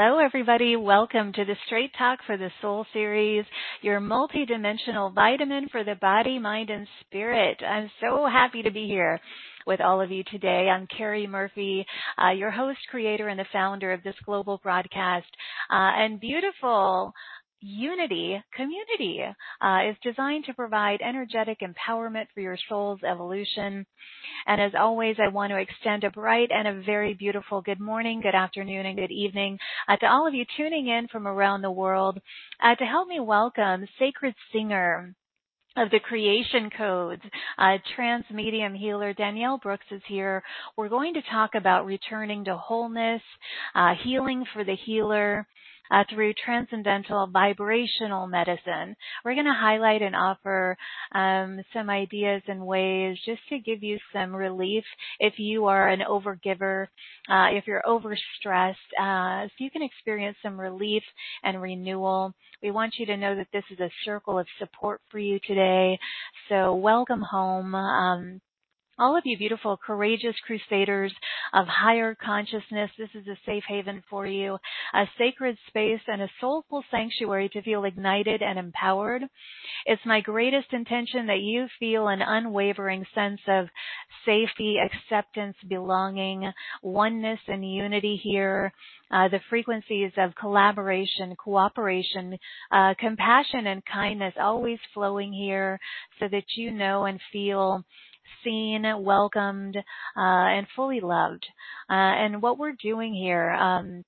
Hello, everybody. Welcome to the Straight Talk for the Soul series, your multidimensional vitamin for the body, mind, and spirit. I'm so happy to be here with all of you today. I'm Carrie Murphy, uh, your host, creator, and the founder of this global broadcast. Uh, and beautiful Unity community uh, is designed to provide energetic empowerment for your soul's evolution. And as always, I want to extend a bright and a very beautiful good morning, good afternoon, and good evening uh, to all of you tuning in from around the world uh, to help me welcome Sacred Singer of the creation codes. Uh, trance medium healer Danielle Brooks is here. We're going to talk about returning to wholeness, uh, healing for the healer, uh, through transcendental vibrational medicine. We're going to highlight and offer um, some ideas and ways just to give you some relief if you are an overgiver, uh, if you're overstressed, uh, so you can experience some relief and renewal. We want you to know that this is a circle of support for you today. So welcome home. Um, all of you beautiful, courageous crusaders of higher consciousness, this is a safe haven for you, a sacred space and a soulful sanctuary to feel ignited and empowered. It's my greatest intention that you feel an unwavering sense of safety, acceptance, belonging, oneness, and unity here. Uh, the frequencies of collaboration, cooperation, uh, compassion, and kindness always flowing here so that you know and feel seen, welcomed, uh, and fully loved. Uh, and what we're doing here, um,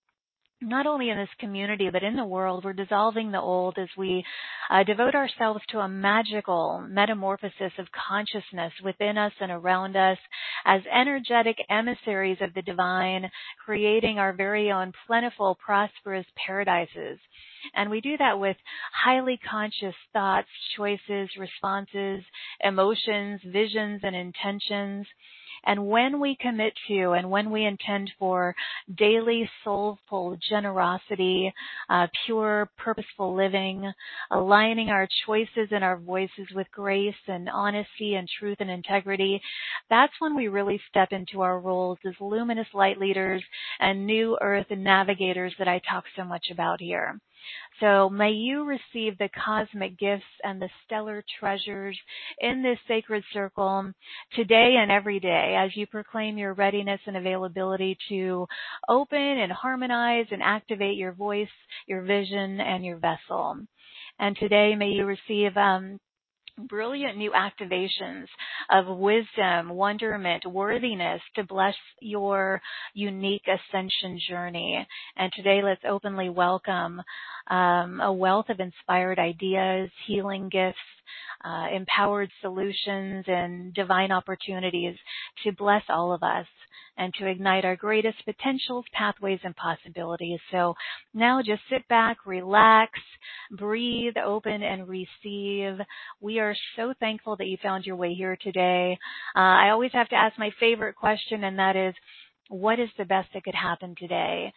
not only in this community but in the world, we're dissolving the old as we uh, devote ourselves to a magical metamorphosis of consciousness within us and around us as energetic emissaries of the divine, creating our very own plentiful, prosperous paradises. And we do that with highly conscious thoughts, choices, responses, emotions, visions, and intentions. And when we commit to and when we intend for daily soulful generosity, uh, pure purposeful living, aligning our choices and our voices with grace and honesty and truth and integrity, that's when we really step into our roles as luminous light leaders and new earth navigators that I talk so much about here. So may you receive the cosmic gifts and the stellar treasures in this sacred circle today and every day as you proclaim your readiness and availability to open and harmonize and activate your voice, your vision, and your vessel. And today may you receive um, brilliant new activations of wisdom, wonderment, worthiness to bless your unique ascension journey. And today let's openly welcome um, a wealth of inspired ideas, healing gifts, uh, empowered solutions, and divine opportunities to bless all of us and to ignite our greatest potentials, pathways, and possibilities. So now just sit back, relax, breathe, open, and receive. We are so thankful that you found your way here today. Uh, I always have to ask my favorite question, and that is, what is the best that could happen today?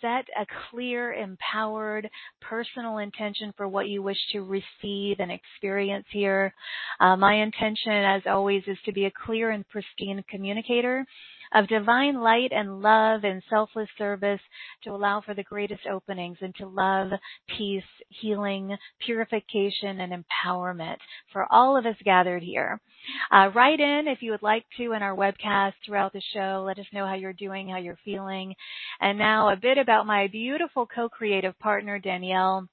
Set a clear, empowered, personal intention for what you wish to receive and experience here. Uh, my intention, as always, is to be a clear and pristine communicator of divine light and love and selfless service to allow for the greatest openings into love, peace, healing, purification, and empowerment for all of us gathered here. Uh, write in if you would like to in our webcast throughout the show. Let us know how you're doing, how you're feeling. And now a bit about my beautiful co-creative partner, Danielle.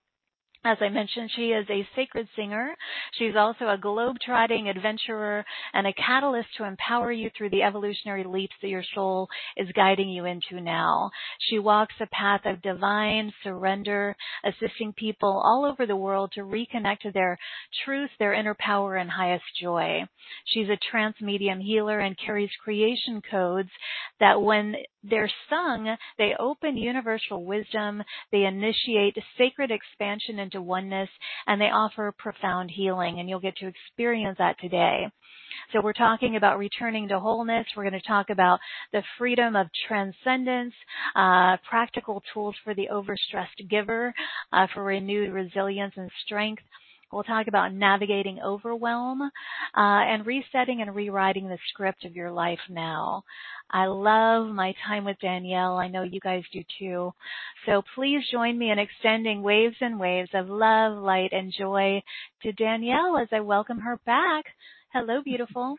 As I mentioned, she is a sacred singer. She's also a globe-trotting adventurer and a catalyst to empower you through the evolutionary leaps that your soul is guiding you into now. She walks a path of divine surrender, assisting people all over the world to reconnect to their truth, their inner power, and highest joy. She's a trance medium healer and carries creation codes that when they're sung, they open universal wisdom, they initiate sacred expansion into oneness, and they offer profound healing. And you'll get to experience that today. So we're talking about returning to wholeness. We're going to talk about the freedom of transcendence, uh, practical tools for the overstressed giver, uh, for renewed resilience and strength We'll talk about navigating overwhelm uh, and resetting and rewriting the script of your life now. I love my time with Danielle. I know you guys do too. So please join me in extending waves and waves of love, light, and joy to Danielle as I welcome her back. Hello, beautiful.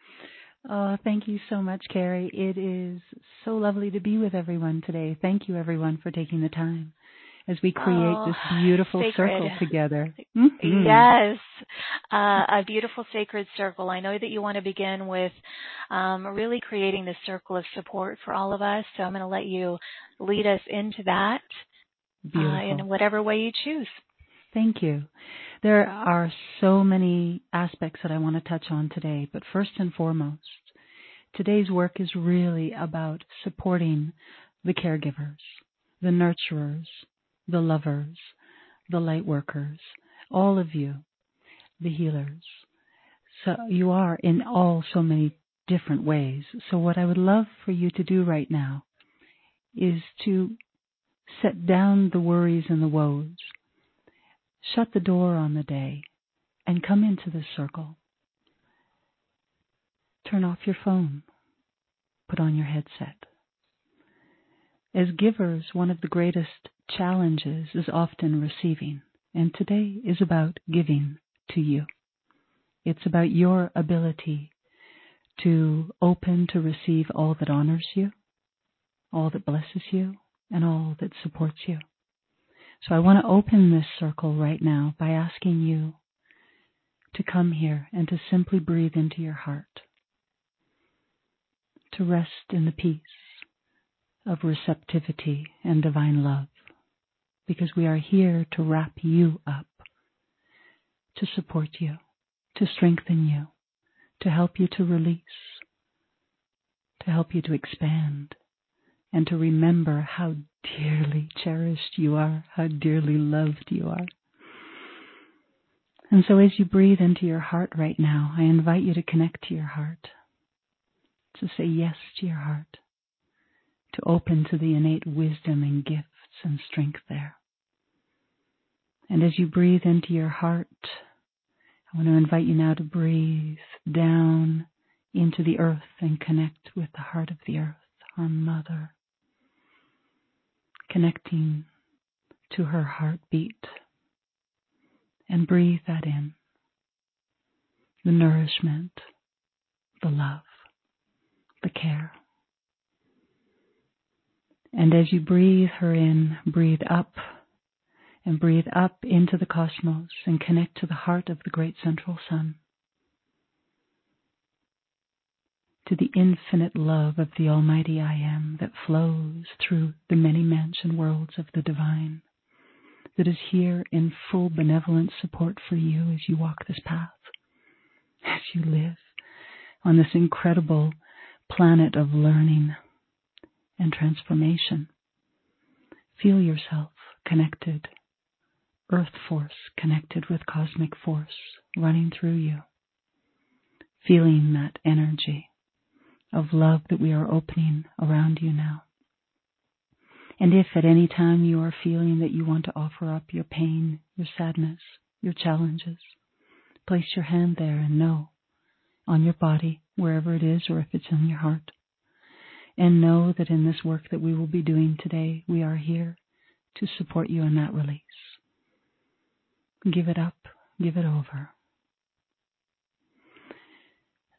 Oh, thank you so much, Carrie. It is so lovely to be with everyone today. Thank you, everyone, for taking the time as we create oh, this beautiful sacred. circle together. Mm-hmm. Yes, uh, a beautiful sacred circle. I know that you want to begin with um, really creating this circle of support for all of us. So I'm going to let you lead us into that uh, in whatever way you choose. Thank you. There are so many aspects that I want to touch on today, but first and foremost, today's work is really about supporting the caregivers, the nurturers, the lovers, the light workers, all of you, the healers. So you are in all so many different ways. So what I would love for you to do right now is to set down the worries and the woes Shut the door on the day and come into the circle. Turn off your phone. Put on your headset. As givers, one of the greatest challenges is often receiving, and today is about giving to you. It's about your ability to open to receive all that honors you, all that blesses you, and all that supports you. So I want to open this circle right now by asking you to come here and to simply breathe into your heart, to rest in the peace of receptivity and divine love, because we are here to wrap you up, to support you, to strengthen you, to help you to release, to help you to expand, and to remember how dearly cherished you are, how dearly loved you are. And so as you breathe into your heart right now, I invite you to connect to your heart, to say yes to your heart, to open to the innate wisdom and gifts and strength there. And as you breathe into your heart, I want to invite you now to breathe down into the earth and connect with the heart of the earth, our mother, connecting to her heartbeat. And breathe that in the nourishment, the love, the care. And as you breathe her in, breathe up and breathe up into the cosmos and connect to the heart of the great central sun. to the infinite love of the Almighty I Am that flows through the many mansion worlds of the divine, that is here in full benevolent support for you as you walk this path, as you live on this incredible planet of learning and transformation. Feel yourself connected, earth force connected with cosmic force running through you, feeling that energy of love that we are opening around you now. And if at any time you are feeling that you want to offer up your pain, your sadness, your challenges, place your hand there and know on your body, wherever it is, or if it's in your heart. And know that in this work that we will be doing today, we are here to support you in that release. Give it up, give it over.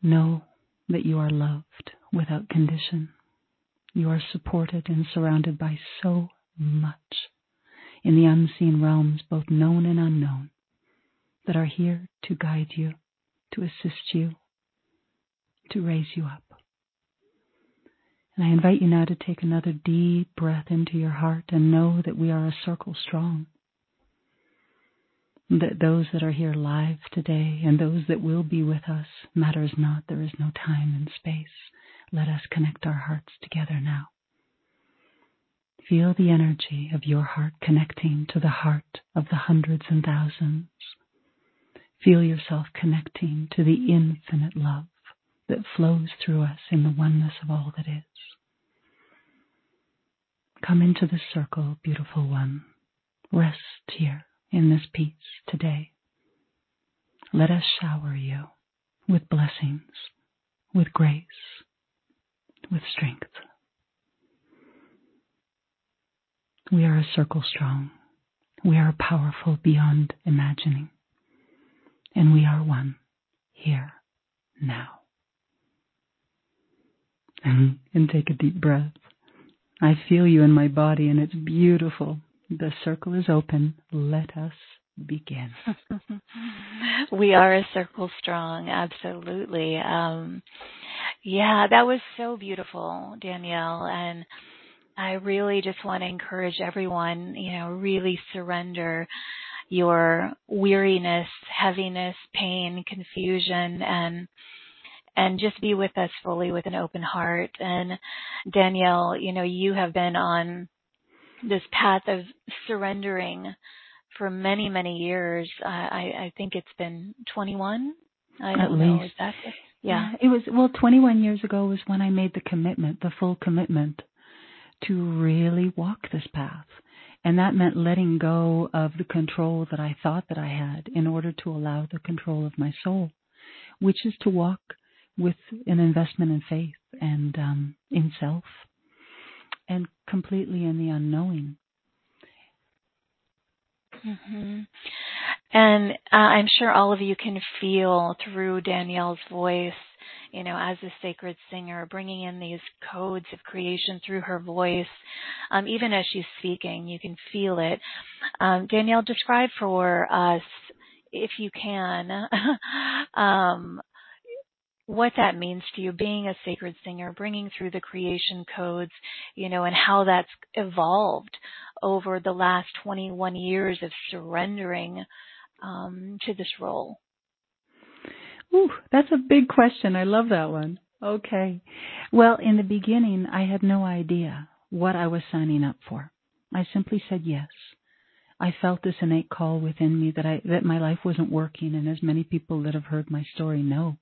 Know that you are loved without condition. You are supported and surrounded by so much in the unseen realms, both known and unknown, that are here to guide you, to assist you, to raise you up. And I invite you now to take another deep breath into your heart and know that we are a circle strong that those that are here live today and those that will be with us matters not. There is no time and space. Let us connect our hearts together now. Feel the energy of your heart connecting to the heart of the hundreds and thousands. Feel yourself connecting to the infinite love that flows through us in the oneness of all that is. Come into the circle, beautiful one. Rest here in this peace today. let us shower you with blessings, with grace, with strength. We are a circle strong. We are powerful beyond imagining. And we are one here now. And, take a deep breath. I feel you in my body and it's beautiful. The circle is open. Let us begin. we are a circle strong, absolutely. Um, yeah, that was so beautiful, Danielle. And I really just want to encourage everyone, you know, really surrender your weariness, heaviness, pain, confusion, and and just be with us fully with an open heart. And Danielle, you know, you have been on this path of surrendering for many, many years. I, I think it's been 21. I At don't least. know exactly. Yeah. It was, well, 21 years ago was when I made the commitment, the full commitment to really walk this path. And that meant letting go of the control that I thought that I had in order to allow the control of my soul, which is to walk with an investment in faith and um, in self and completely in the unknowing. Mm-hmm. And uh, I'm sure all of you can feel through Danielle's voice, you know, as a sacred singer, bringing in these codes of creation through her voice. Um, even as she's speaking, you can feel it. Um, Danielle, describe for us, if you can, um, what that means to you being a sacred singer, bringing through the creation codes, you know, and how that's evolved over the last 21 years of surrendering um, to this role? Ooh, that's a big question. I love that one. Okay. Well, in the beginning, I had no idea what I was signing up for. I simply said yes. I felt this innate call within me that I that my life wasn't working and as many people that have heard my story know,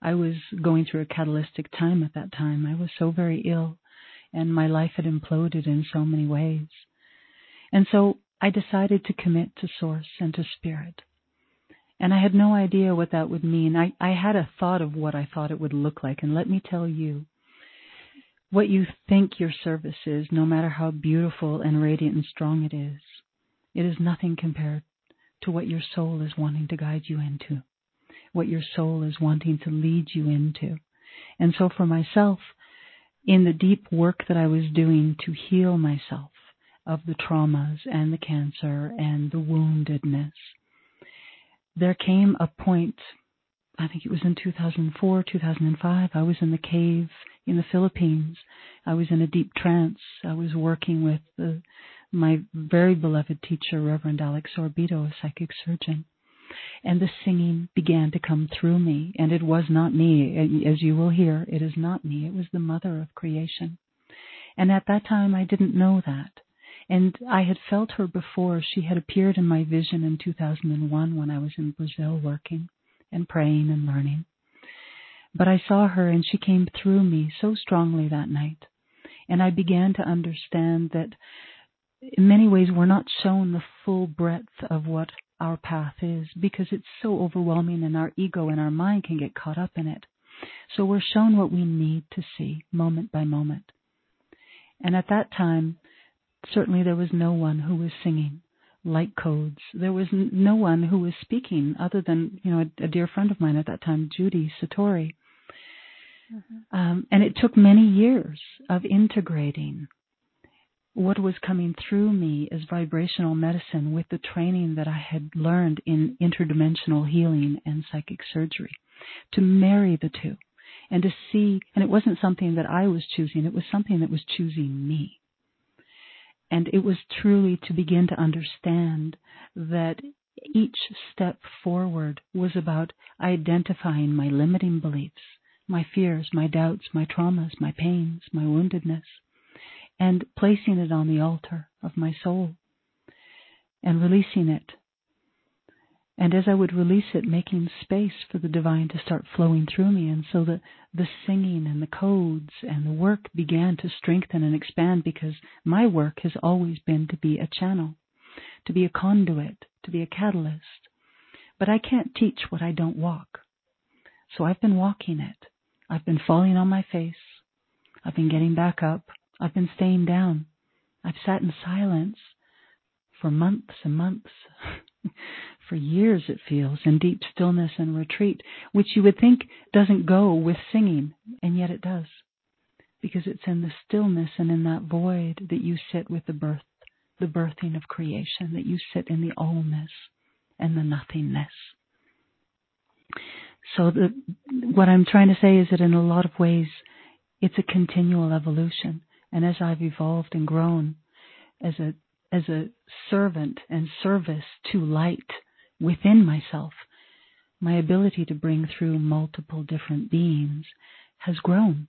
I was going through a catalytic time at that time. I was so very ill and my life had imploded in so many ways. And so I decided to commit to source and to spirit. And I had no idea what that would mean. I, I had a thought of what I thought it would look like. And let me tell you, what you think your service is, no matter how beautiful and radiant and strong it is, it is nothing compared to what your soul is wanting to guide you into, what your soul is wanting to lead you into. And so for myself, in the deep work that I was doing to heal myself of the traumas and the cancer and the woundedness, there came a point, I think it was in 2004, 2005, I was in the cave in the Philippines. I was in a deep trance. I was working with the my very beloved teacher, Reverend Alex Orbito, a psychic surgeon. And the singing began to come through me, and it was not me. As you will hear, it is not me. It was the mother of creation. And at that time, I didn't know that. And I had felt her before. She had appeared in my vision in 2001 when I was in Brazil working and praying and learning. But I saw her and she came through me so strongly that night. And I began to understand that in many ways we're not shown the full breadth of what our path is because it's so overwhelming and our ego and our mind can get caught up in it. So we're shown what we need to see moment by moment. And at that time, certainly there was no one who was singing light codes. There was no one who was speaking other than, you know, a, a dear friend of mine at that time, Judy Satori. Mm-hmm. Um, and it took many years of integrating what was coming through me as vibrational medicine with the training that I had learned in interdimensional healing and psychic surgery to marry the two and to see, and it wasn't something that I was choosing, it was something that was choosing me. And it was truly to begin to understand that each step forward was about identifying my limiting beliefs, my fears, my doubts, my traumas, my pains, my woundedness, and placing it on the altar of my soul and releasing it. And as I would release it, making space for the divine to start flowing through me. And so the, the singing and the codes and the work began to strengthen and expand because my work has always been to be a channel, to be a conduit, to be a catalyst. But I can't teach what I don't walk. So I've been walking it. I've been falling on my face. I've been getting back up. I've been staying down. I've sat in silence for months and months, for years it feels, in deep stillness and retreat, which you would think doesn't go with singing, and yet it does. Because it's in the stillness and in that void that you sit with the birth, the birthing of creation, that you sit in the allness and the nothingness. So the, what I'm trying to say is that in a lot of ways, it's a continual evolution. And as I've evolved and grown as a as a servant and service to light within myself, my ability to bring through multiple different beings has grown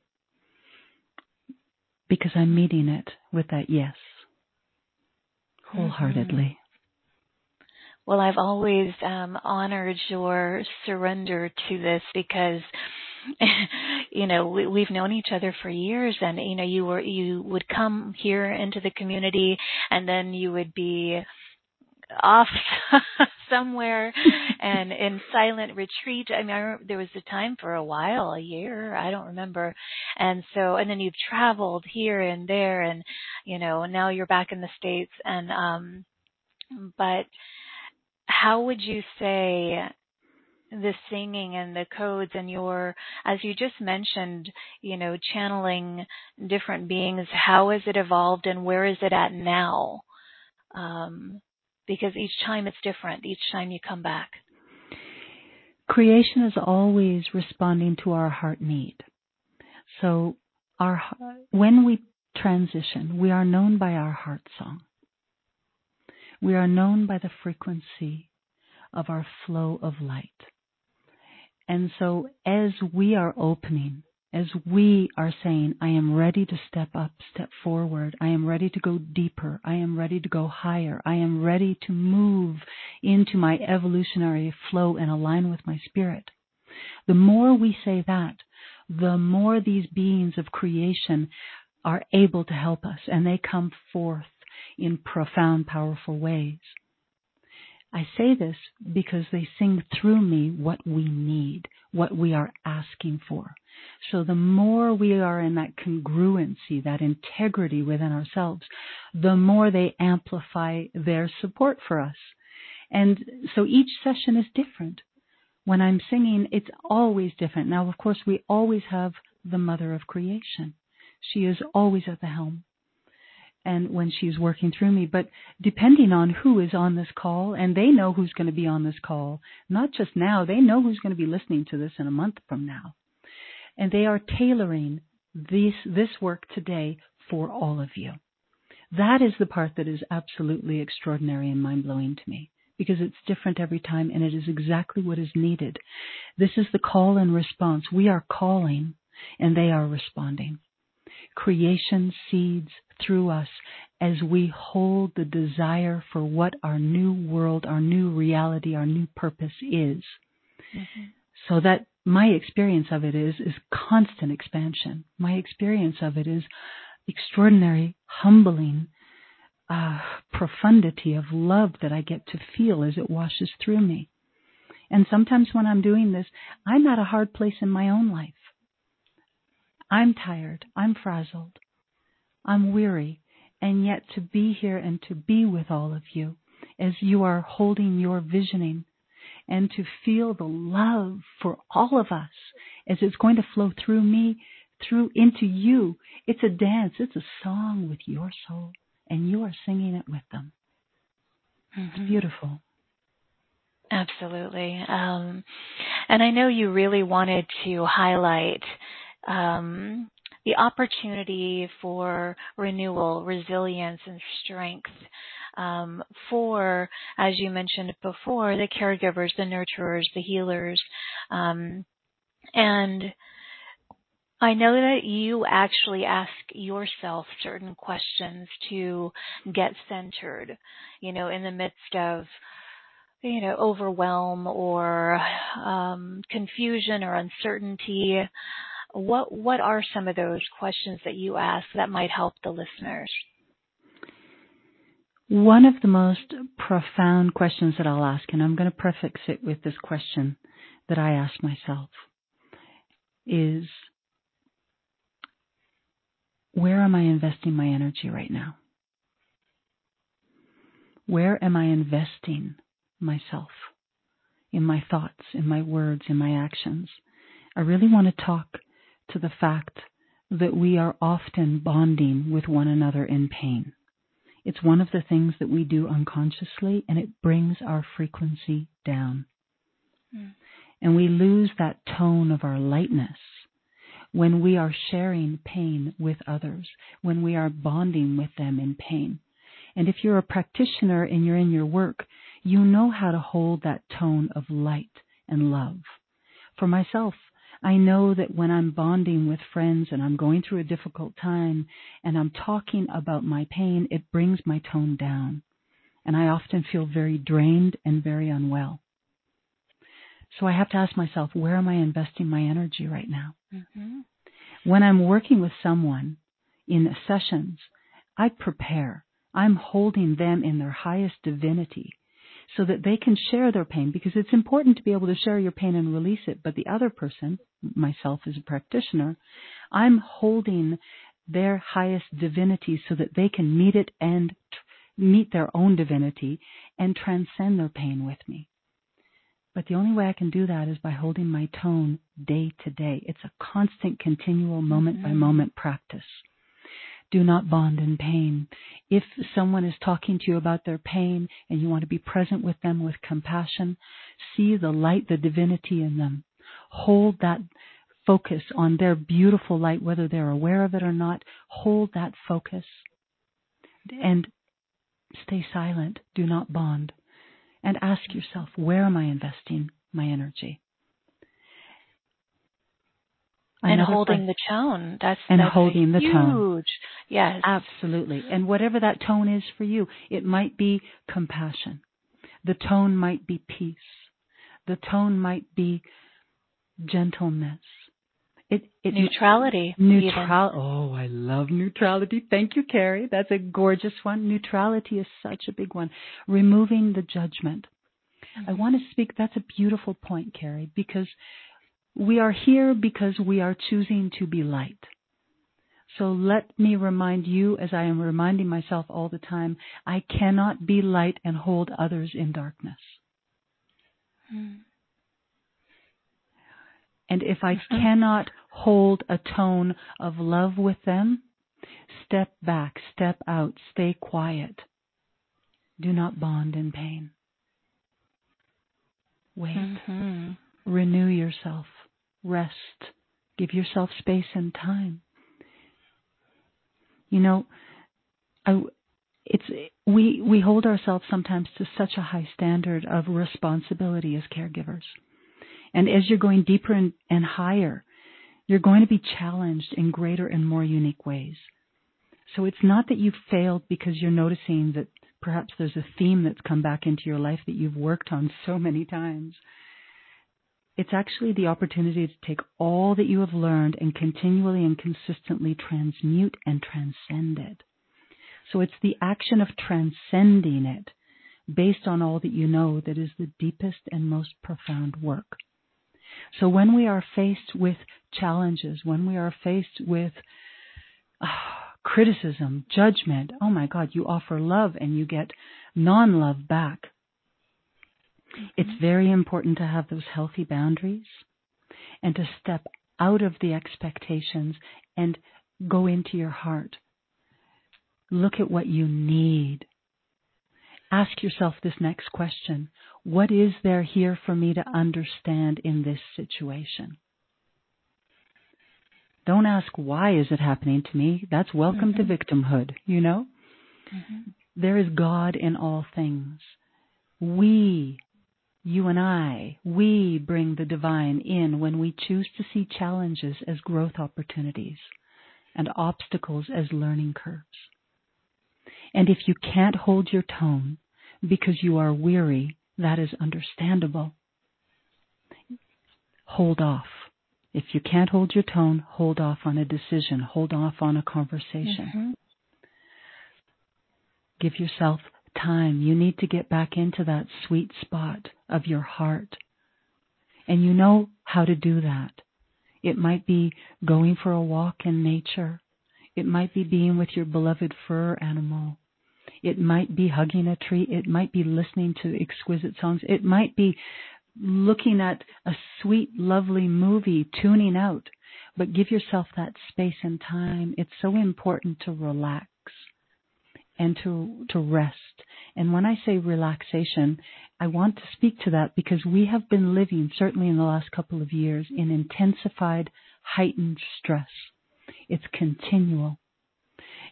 because I'm meeting it with that yes wholeheartedly. Mm-hmm. Well, I've always um, honored your surrender to this because you know we, we've known each other for years and you know you were you would come here into the community and then you would be off somewhere and in silent retreat. I mean, I there was a time for a while, a year, I don't remember. And so, and then you've traveled here and there and, you know, now you're back in the States and, um, but how would you say the singing and the codes and your as you just mentioned you know channeling different beings how has it evolved and where is it at now? Um, because each time it's different each time you come back. Creation is always responding to our heart need. So our when we transition we are known by our heart song. We are known by the frequency of our flow of light. And so as we are opening, as we are saying, I am ready to step up, step forward, I am ready to go deeper, I am ready to go higher, I am ready to move into my evolutionary flow and align with my spirit. The more we say that, the more these beings of creation are able to help us and they come forth in profound, powerful ways. I say this because they sing through me what we need, what we are asking for. So the more we are in that congruency, that integrity within ourselves, the more they amplify their support for us. And so each session is different. When I'm singing, it's always different. Now, of course, we always have the mother of creation. She is always at the helm and when she's working through me. But depending on who is on this call, and they know who's going to be on this call, not just now, they know who's going to be listening to this in a month from now. And they are tailoring this, this work today for all of you. That is the part that is absolutely extraordinary and mind blowing to me because it's different every time and it is exactly what is needed. This is the call and response. We are calling and they are responding creation seeds through us as we hold the desire for what our new world, our new reality, our new purpose is. Mm-hmm. So that my experience of it is is constant expansion. My experience of it is extraordinary, humbling uh, profundity of love that I get to feel as it washes through me. And sometimes when I'm doing this, I'm at a hard place in my own life. I'm tired. I'm frazzled. I'm weary. And yet to be here and to be with all of you as you are holding your visioning and to feel the love for all of us as it's going to flow through me, through into you. It's a dance. It's a song with your soul and you are singing it with them. Mm-hmm. It's beautiful. Absolutely. Um, and I know you really wanted to highlight um, the opportunity for renewal, resilience, and strength um, for, as you mentioned before, the caregivers, the nurturers, the healers. Um, and I know that you actually ask yourself certain questions to get centered, you know, in the midst of you know, overwhelm or confusion or uncertainty. What what are some of those questions that you ask that might help the listeners? One of the most profound questions that I'll ask, and I'm going to prefix it with this question that I ask myself is where am I investing my energy right now? Where am I investing myself? In my thoughts, in my words, in my actions. I really want to talk to the fact that we are often bonding with one another in pain. It's one of the things that we do unconsciously, and it brings our frequency down. Mm. And we lose that tone of our lightness when we are sharing pain with others, when we are bonding with them in pain. And if you're a practitioner and you're in your work, you know how to hold that tone of light and love. For myself, I know that when I'm bonding with friends and I'm going through a difficult time and I'm talking about my pain, it brings my tone down. And I often feel very drained and very unwell. So I have to ask myself, where am I investing my energy right now? Mm-hmm. When I'm working with someone in sessions, I prepare. I'm holding them in their highest divinity so that they can share their pain because it's important to be able to share your pain and release it. But the other person, myself as a practitioner, I'm holding their highest divinity so that they can meet it and meet their own divinity and transcend their pain with me. But the only way I can do that is by holding my tone day to day. It's a constant, continual, moment by mm-hmm. moment practice do not bond in pain. If someone is talking to you about their pain and you want to be present with them with compassion, see the light, the divinity in them. Hold that focus on their beautiful light, whether they're aware of it or not. Hold that focus and stay silent. Do not bond. And ask yourself, where am I investing my energy? And holding the tone. That's and that's holding the huge, tone. Yes, absolutely. And whatever that tone is for you, it might be compassion. The tone might be peace. The tone might be gentleness. It, it neutrality. Neutral. Oh, I love neutrality. Thank you, Carrie. That's a gorgeous one. Neutrality is such a big one. Removing the judgment. Mm-hmm. I want to speak. That's a beautiful point, Carrie, because we are here because we are choosing to be light. So let me remind you, as I am reminding myself all the time, I cannot be light and hold others in darkness. Mm. And if I mm-hmm. cannot hold a tone of love with them, step back, step out, stay quiet. Do not bond in pain. Wait. Mm-hmm. Renew yourself rest. Give yourself space and time. You know, I, it's we we hold ourselves sometimes to such a high standard of responsibility as caregivers, and as you're going deeper and, and higher, you're going to be challenged in greater and more unique ways. So it's not that you've failed because you're noticing that perhaps there's a theme that's come back into your life that you've worked on so many times. It's actually the opportunity to take all that you have learned and continually and consistently transmute and transcend it. So it's the action of transcending it based on all that you know that is the deepest and most profound work. So when we are faced with challenges, when we are faced with uh, criticism, judgment, oh my God, you offer love and you get non love back. It's very important to have those healthy boundaries and to step out of the expectations and go into your heart. Look at what you need. Ask yourself this next question What is there here for me to understand in this situation? Don't ask why is it happening to me. That's welcome mm-hmm. to victimhood, you know? Mm-hmm. There is God in all things. We you and I, we bring the divine in when we choose to see challenges as growth opportunities and obstacles as learning curves. And if you can't hold your tone because you are weary, that is understandable. Hold off. If you can't hold your tone, hold off on a decision, hold off on a conversation. Mm-hmm. Give yourself time. You need to get back into that sweet spot of your heart. And you know how to do that. It might be going for a walk in nature. It might be being with your beloved fur animal. It might be hugging a tree. It might be listening to exquisite songs. It might be looking at a sweet, lovely movie, tuning out. But give yourself that space and time. It's so important to relax and to, to rest. And when I say relaxation, I want to speak to that because we have been living, certainly in the last couple of years, in intensified, heightened stress. It's continual.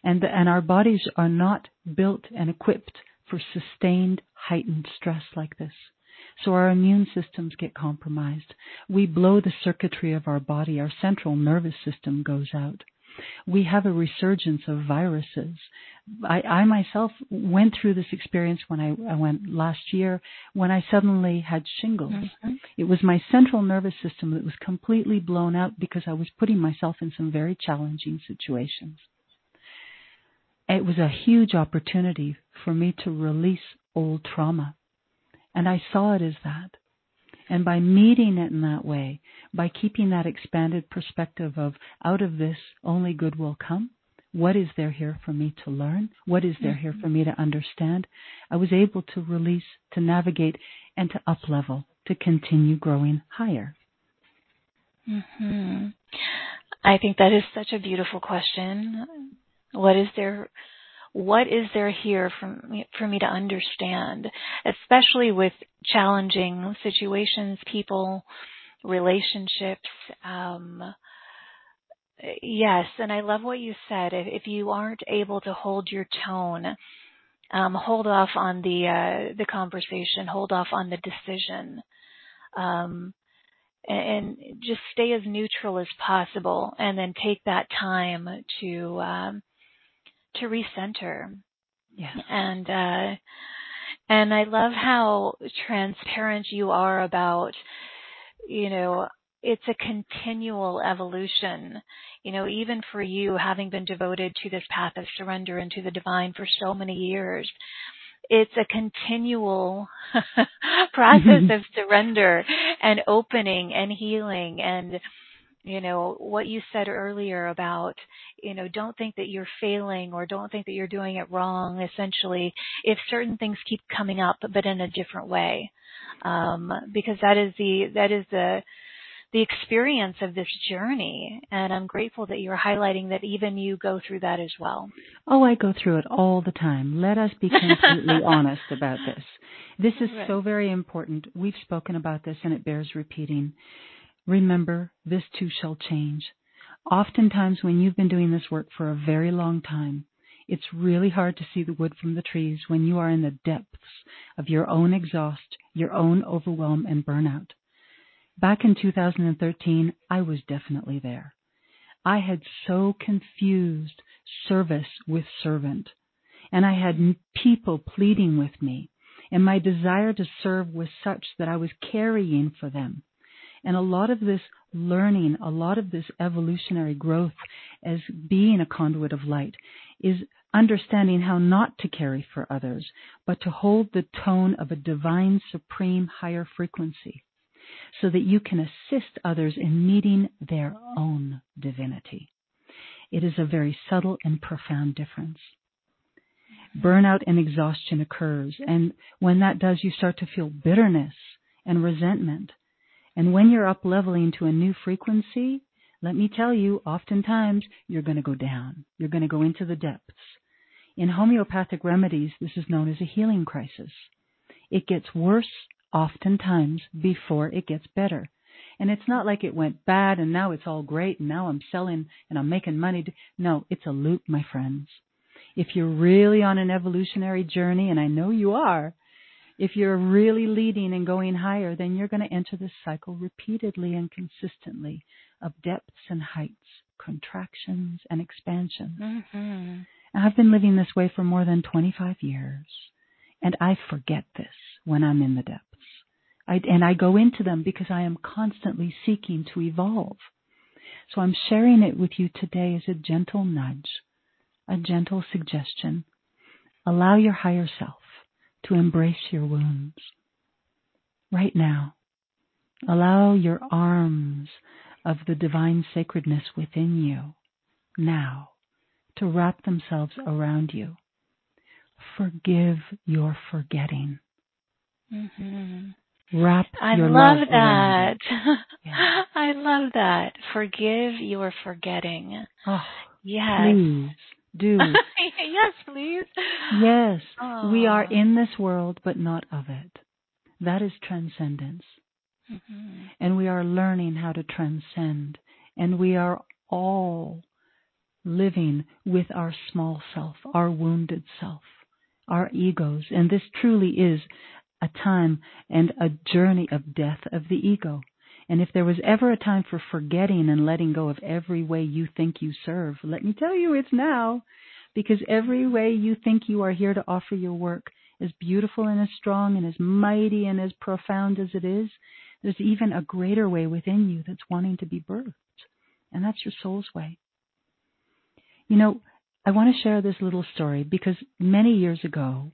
And, and our bodies are not built and equipped for sustained, heightened stress like this. So our immune systems get compromised. We blow the circuitry of our body. Our central nervous system goes out. We have a resurgence of viruses. I, I myself went through this experience when I, I, went last year when I suddenly had shingles. Mm-hmm. It was my central nervous system that was completely blown out because I was putting myself in some very challenging situations. It was a huge opportunity for me to release old trauma. And I saw it as that. And by meeting it in that way, by keeping that expanded perspective of out of this only good will come, what is there here for me to learn? What is there here for me to understand? I was able to release, to navigate, and to up level, to continue growing higher. Mm-hmm. I think that is such a beautiful question. What is there what is there here for me, for me to understand, especially with challenging situations, people, relationships. Um, yes, and I love what you said. If, if you aren't able to hold your tone, um, hold off on the uh, the conversation, hold off on the decision. Um, and just stay as neutral as possible and then take that time to um, to recenter. Yeah. And uh and I love how transparent you are about you know it's a continual evolution. You know, even for you having been devoted to this path of surrender and to the divine for so many years, it's a continual process of surrender and opening and healing. And you know what you said earlier about you know don't think that you're failing or don't think that you're doing it wrong. Essentially if certain things keep coming up but in a different way. Um, because that is the that is the the experience of this journey and i'm grateful that you're highlighting that even you go through that as well oh i go through it all the time let us be completely honest about this this is right. so very important we've spoken about this and it bears repeating Remember, this too shall change. Oftentimes, when you've been doing this work for a very long time, it's really hard to see the wood from the trees when you are in the depths of your own exhaust, your own overwhelm and burnout. Back in 2013, I was definitely there. I had so confused service with servant, and I had people pleading with me, and my desire to serve was such that I was carrying for them. And a lot of this learning, a lot of this evolutionary growth as being a conduit of light is understanding how not to carry for others, but to hold the tone of a divine, supreme, higher frequency so that you can assist others in meeting their own divinity. It is a very subtle and profound difference. Burnout and exhaustion occurs, and when that does, you start to feel bitterness and resentment and when you're up leveling to a new frequency, let me tell you, oftentimes you're going to go down. You're going to go into the depths. In homeopathic remedies, this is known as a healing crisis. It gets worse oftentimes before it gets better. And it's not like it went bad and now it's all great and now I'm selling and I'm making money. No, it's a loop, my friends. If you're really on an evolutionary journey, and I know you are, if you're really leading and going higher, then you're going to enter this cycle repeatedly and consistently of depths and heights, contractions and expansions. Mm-hmm. I've been living this way for more than 25 years, and I forget this when I'm in the depths. I, and I go into them because I am constantly seeking to evolve. So I'm sharing it with you today as a gentle nudge, a gentle suggestion. Allow your higher self to embrace your wounds. Right now, allow your arms of the divine sacredness within you now to wrap themselves around you. Forgive your forgetting. Mm-hmm. Wrap I your love love that. Yeah. I love that. Forgive your forgetting. Oh, Yes. please do. yes, please. yes, we are in this world, but not of it. That is transcendence. Mhm. and we are learning how to transcend. And we are all living with our small self, our wounded self, our egos. And this truly is a time and a journey of death of the ego. And if there was ever a time for forgetting and letting go of every way you think you serve, let me tell you it's now. Because every way you think you are here to offer your work, as beautiful and as strong and as mighty and as profound as it is, there's even a greater way within you that's wanting to be birthed. And that's your soul's way. You know, I want to share this little story because many years ago,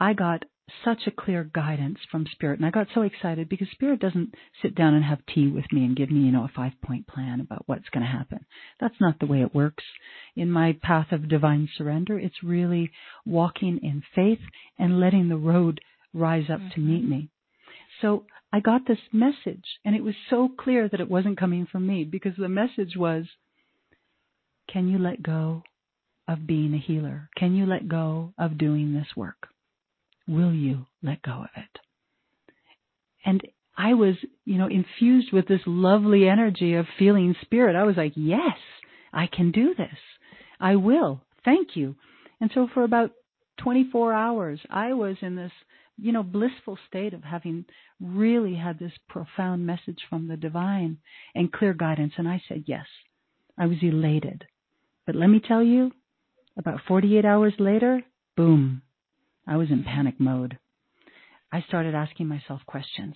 I got such a clear guidance from Spirit. And I got so excited because Spirit doesn't sit down and have tea with me and give me, you know, a five point plan about what's going to happen. That's not the way it works. In my path of divine surrender, it's really walking in faith and letting the road rise up to meet mm-hmm. me. So I got this message, and it was so clear that it wasn't coming from me because the message was Can you let go of being a healer? Can you let go of doing this work? Will you let go of it? And I was, you know, infused with this lovely energy of feeling spirit. I was like, Yes, I can do this. I will. Thank you. And so for about 24 hours, I was in this you know, blissful state of having really had this profound message from the divine and clear guidance. And I said yes. I was elated. But let me tell you, about 48 hours later, boom, I was in panic mode. I started asking myself questions.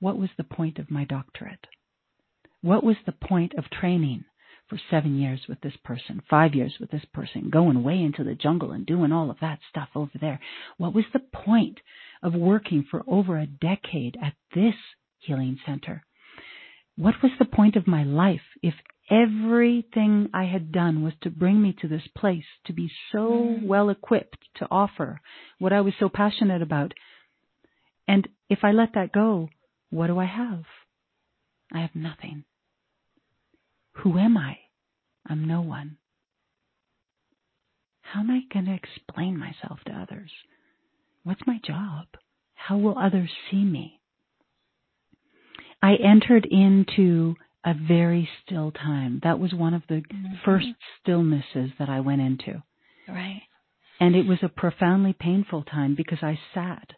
What was the point of my doctorate? What was the point of training for seven years with this person, five years with this person, going way into the jungle and doing all of that stuff over there? What was the point of working for over a decade at this healing center? What was the point of my life if everything I had done was to bring me to this place, to be so mm. well equipped to offer what I was so passionate about? And if I let that go, what do I have? I have nothing. Who am I? I'm no one. How am I going to explain myself to others? What's my job? How will others see me? I entered into a very still time. That was one of the Mhm. first stillnesses that I went into. Right. And it was a profoundly painful time because I sat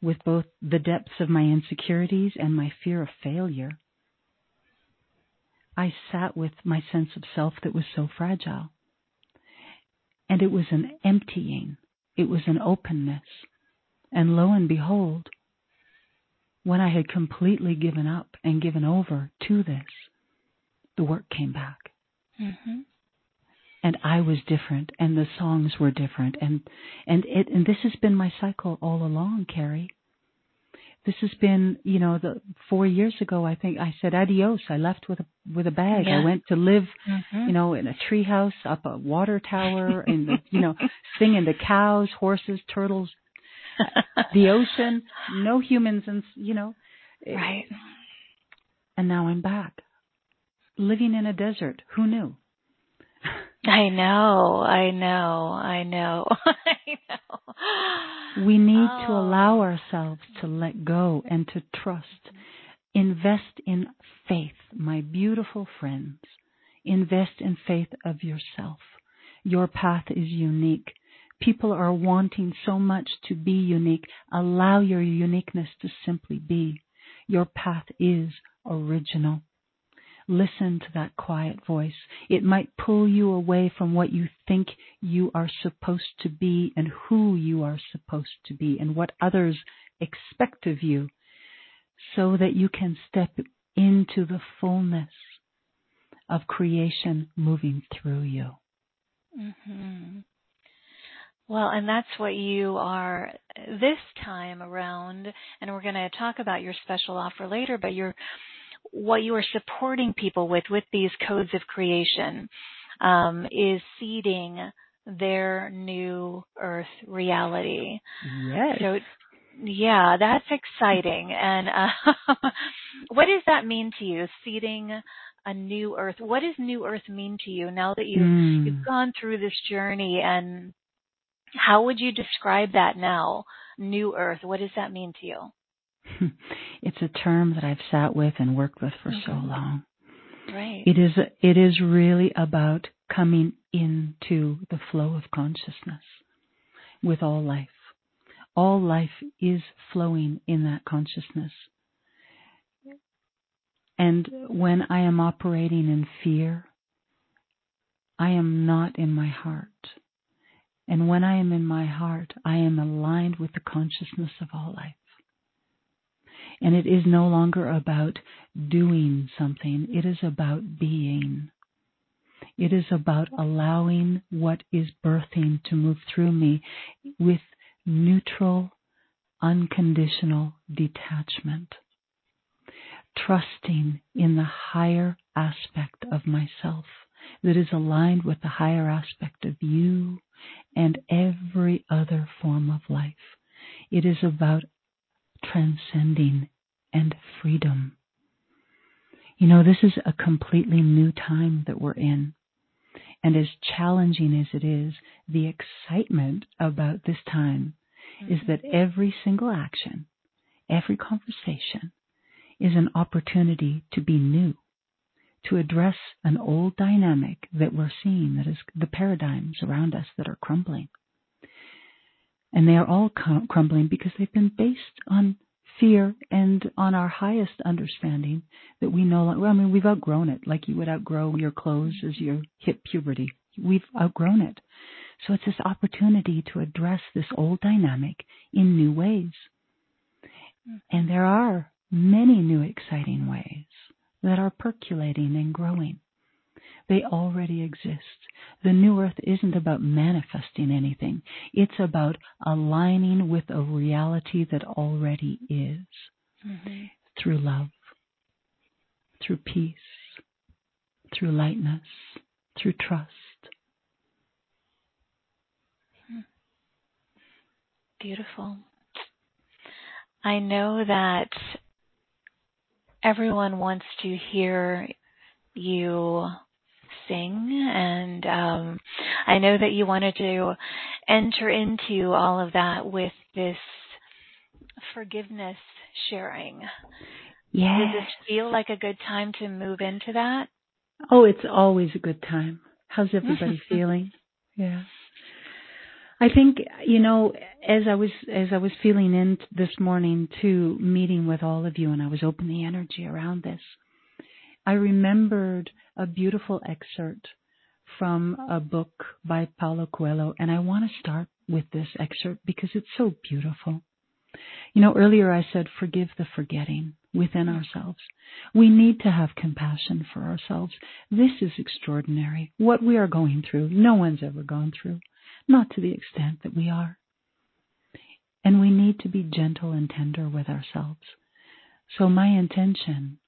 with both the depths of my insecurities and my fear of failure. I sat with my sense of self that was so fragile. And it was an emptying, it was an openness. And lo and behold, when I had completely given up and given over to this, the work came back. Mm-hmm. And I was different and the songs were different and and it and this has been my cycle all along, Carrie. This has been, you know, the four years ago I think I said adios. I left with a with a bag. Yeah. I went to live Mm-hmm. you know, in a treehouse, up a water tower, and you know, singing to cows, horses, turtles, the ocean, no humans, and you know, eh. right. And now I'm back, living in a desert. Who knew? I know. I know. I know. I know. We need to Oh. allow ourselves to let go and to trust. Invest in faith, my beautiful friends. Invest in faith of yourself. Your path is unique. People are wanting so much to be unique. Allow your uniqueness to simply be. Your path is original. Listen to that quiet voice. It might pull you away from what you think you are supposed to be and who you are supposed to be and what others expect of you so that you can step into the fullness of creation moving through you. hmm Well, and that's what you are this time around, and we're going to talk about your special offer later, but you're what you are supporting people with with these codes of creation um, is seeding their new earth reality. Yes. So yeah, that's exciting. And uh, what does that mean to you, seeding a new earth? What does new earth mean to you now that you've, mm. you've gone through this journey? And how would you describe that now? New earth, what does that mean to you? It's a term that I've sat with and worked with for mm-hmm. so long. Right. It is it is really about coming into the flow of consciousness with all life. All life is flowing in that consciousness. And when I am operating in fear, I am not in my heart. And when I am in my heart, I am aligned with the consciousness of all life. And it is no longer about doing something, it is about being. It is about allowing what is birthing to move through me with neutral, unconditional detachment. Trusting in the higher aspect of myself that is aligned with the higher aspect of you and every other form of life. It is about transcending and freedom. You know, this is a completely new time that we're in. And as challenging as it is, the excitement about this time mm-hmm. is that every single action, every conversation is an opportunity to be new, to address an old dynamic that we're seeing, that is the paradigms around us that are crumbling. And they are all crumbling because they've been based on fear and on our highest understanding that we no longer, I mean, we've outgrown it, like you would outgrow your clothes as you hit puberty. We've outgrown it. So it's this opportunity to address this old dynamic in new ways. Hmm. And there are many new exciting ways that are percolating and growing. They already exist. The new earth isn't about manifesting anything. It's about aligning with a reality that already is mm-hmm. through love, through peace, through lightness, through trust. Beautiful. I know that everyone wants to hear you sing, and um, I know that you wanted to enter into all of that with this forgiveness sharing. Yeah. Does this feel like a good time to move into that? Oh, it's always a good time. How's everybody feeling? Yeah. I think you know as I was as I was feeling in this morning to meeting with all of you and I was opening energy around this. I remembered a beautiful excerpt from a book by Paulo Coelho, and I want to start with this excerpt because it's so beautiful. You know, earlier I said, forgive the forgetting within mm-hmm. ourselves. We need to have compassion for ourselves. This is extraordinary. What we are going through, no one's ever gone through, not to the extent that we are. And we need to be gentle and tender with ourselves. So my intention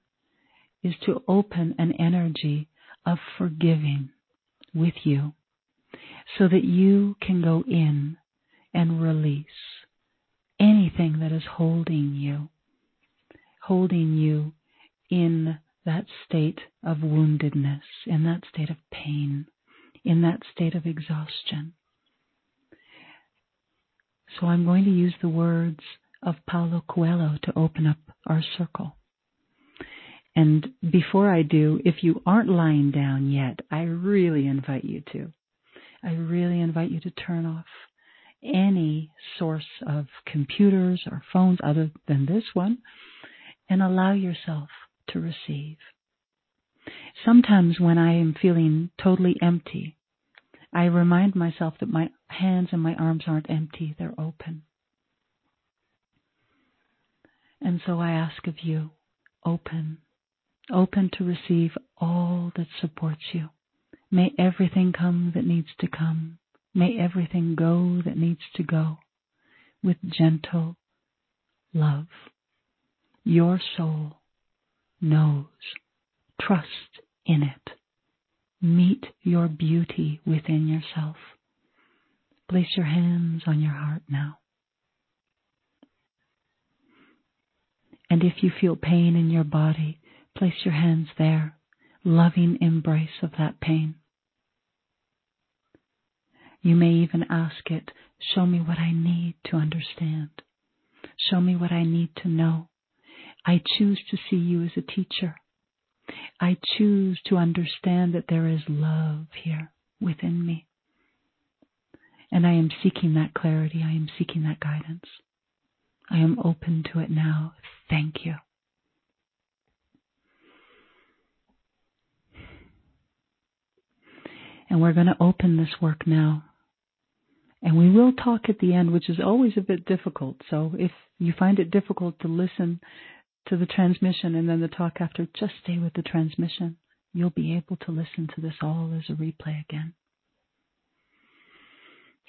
is to open an energy of forgiving with you so that you can go in and release anything that is holding you, holding you in that state of woundedness, in that state of pain, in that state of exhaustion. So I'm going to use the words of Paulo Coelho to open up our circle. And before I do, if you aren't lying down yet, I really invite you to. I really invite you to turn off any source of computers or phones other than this one and allow yourself to receive. Sometimes when I am feeling totally empty, I remind myself that my hands and my arms aren't empty, they're open. And so I ask of you, open open to receive all that supports you. May everything come that needs to come May everything go that needs to go with gentle love. Your soul knows. Trust in it. Meet your beauty within yourself. Place your hands on your heart now. And if you feel pain in your body, place your hands there, loving embrace of that pain. You may even ask it, show me what I need to understand. Show me what I need to know. I choose to see you as a teacher. I choose to understand that there is love here within me. And I am seeking that clarity. I am seeking that guidance. I am open to it now. Thank you. And we're going to open this work now. And we will talk at the end, which is always a bit difficult. So if you find it difficult to listen to the transmission and then the talk after, just stay with the transmission. You'll be able to listen to this all as a replay again.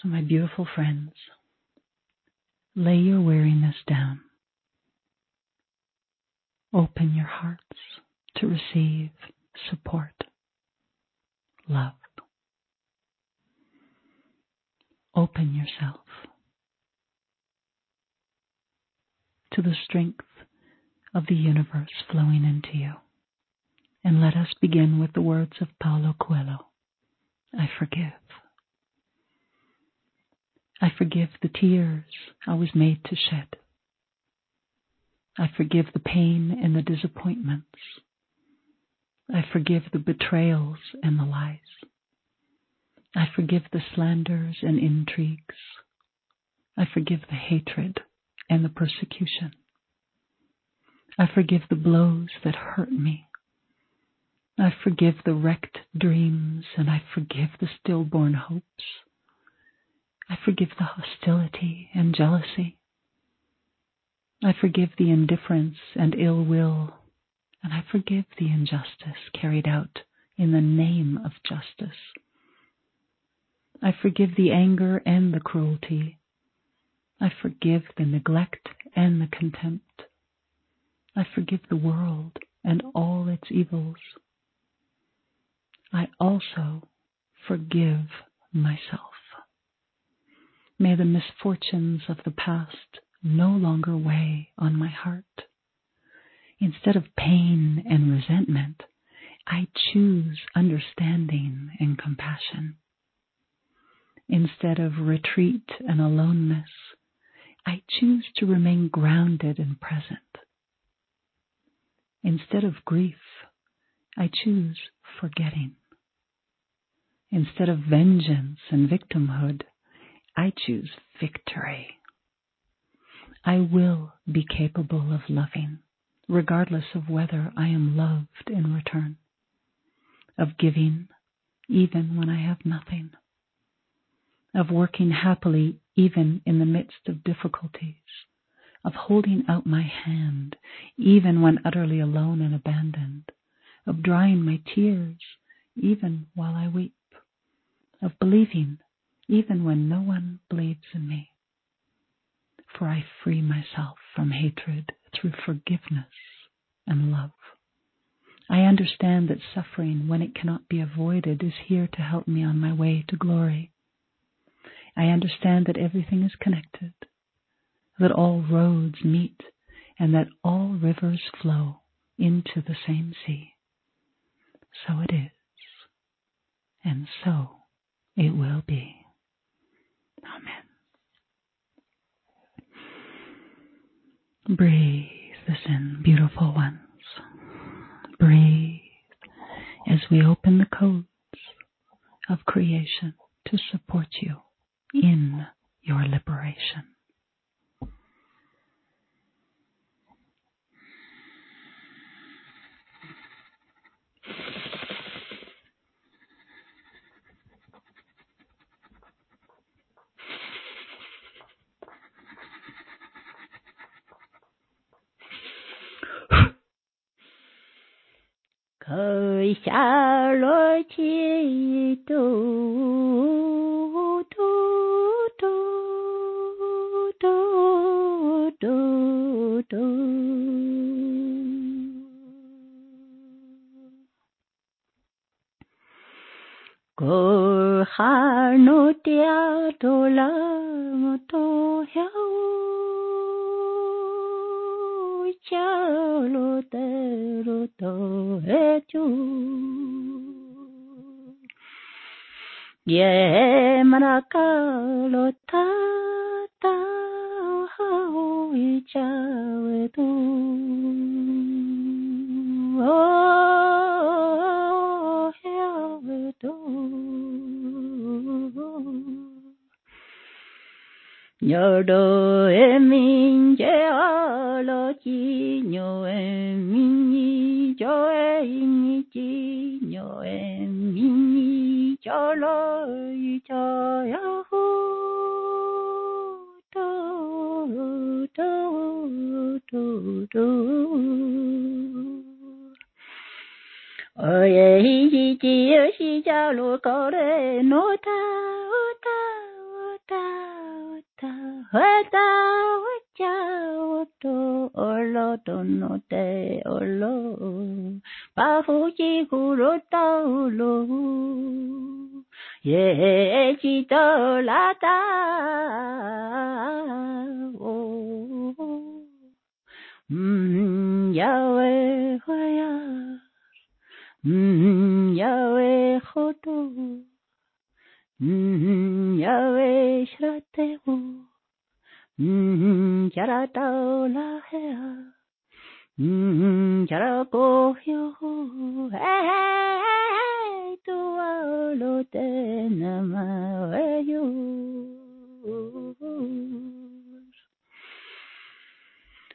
So, my beautiful friends, lay your weariness down. Open your hearts to receive support, love. Open yourself to the strength of the universe flowing into you. And let us begin with the words of Paulo Coelho I forgive. I forgive the tears I was made to shed. I forgive the pain and the disappointments. I forgive the betrayals and the lies. I forgive the slanders and intrigues. I forgive the hatred and the persecution. I forgive the blows that hurt me. I forgive the wrecked dreams and I forgive the stillborn hopes. I forgive the hostility and jealousy. I forgive the indifference and ill will, and I forgive the injustice carried out in the name of justice. I forgive the anger and the cruelty. I forgive the neglect and the contempt. I forgive the world and all its evils. I also forgive myself. May the misfortunes of the past no longer weigh on my heart. Instead of pain and resentment, I choose understanding and compassion. Instead of retreat and aloneness, I choose to remain grounded and present. Instead of grief, I choose forgetting. Instead of vengeance and victimhood, I choose victory. I will be capable of loving, regardless of whether I am loved in return, of giving even when I have nothing, of working happily even in the midst of difficulties, of holding out my hand even when utterly alone and abandoned, of drying my tears even while I weep, of believing even when no one believes in me. For I free myself from hatred through forgiveness and love. I understand that suffering, when it cannot be avoided, is here to help me on my way to glory. I understand that everything is connected, that all roads meet, and that all rivers flow into the same sea. So it is, and so it will be. Amen. Breathe this in, beautiful ones. Breathe as we open the codes of creation to support you in your liberation. 可下落嘟嘟嘟嘟嘟嘟 يتوتر، وتوتر rô tô hê chú ye lo ta ta hao cha oh tu nhờ đồ em minh chế lo chi nhờ em minh cho em chi nhờ em minh cho lo cho ya hu do do do do ơi hi chi chi cha lo có để nói ta ta ta ta ta cha to olo to no te olo pa fu chi ku ro ta lo ye chi to la ta o mm Yahweh hoya mm Yahweh khoto mm Yahweh shrateo chara ta la hea chara ko hey yo Awa pa hiwa lo tu no chỉ khổ trong cha lo nei cho ram la ta khabu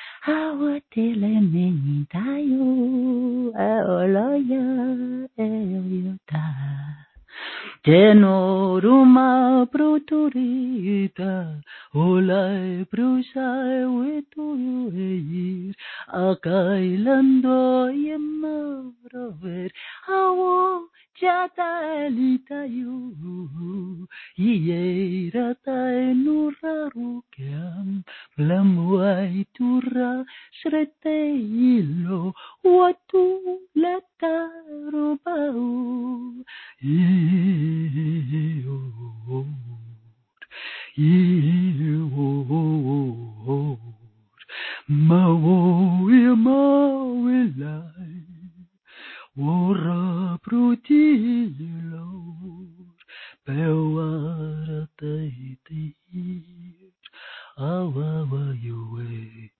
vai a tu a wa te le me ni ta yo a o lo ya e yo ta Tenoruma pruturita, olai prusai wetu eir, akailando yemarover, awo chatalita yu, ieira tai nuraru keam, flamuai tura srete ilo, watu latarubau, Yield, yield, maui maui lai, Ora prutiilor pe oara taitir awawa yue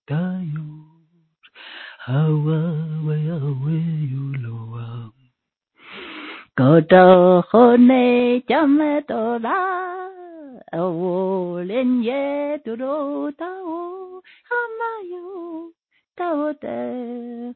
tayur awawa yue yuloam Koto khone cham to da o len ye tu do tao hamayo tao te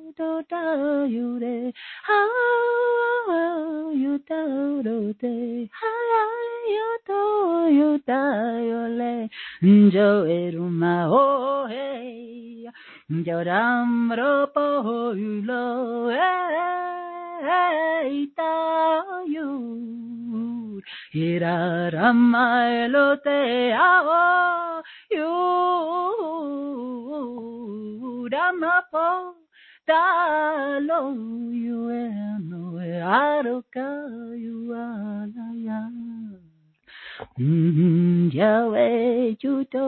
e do do you de how you do do de you do you da yo le jo eruma o hey jo ram ro po yu lo hey ta you ira rama lo te ao you rama po no aroka yu ala ya Yahweh chuto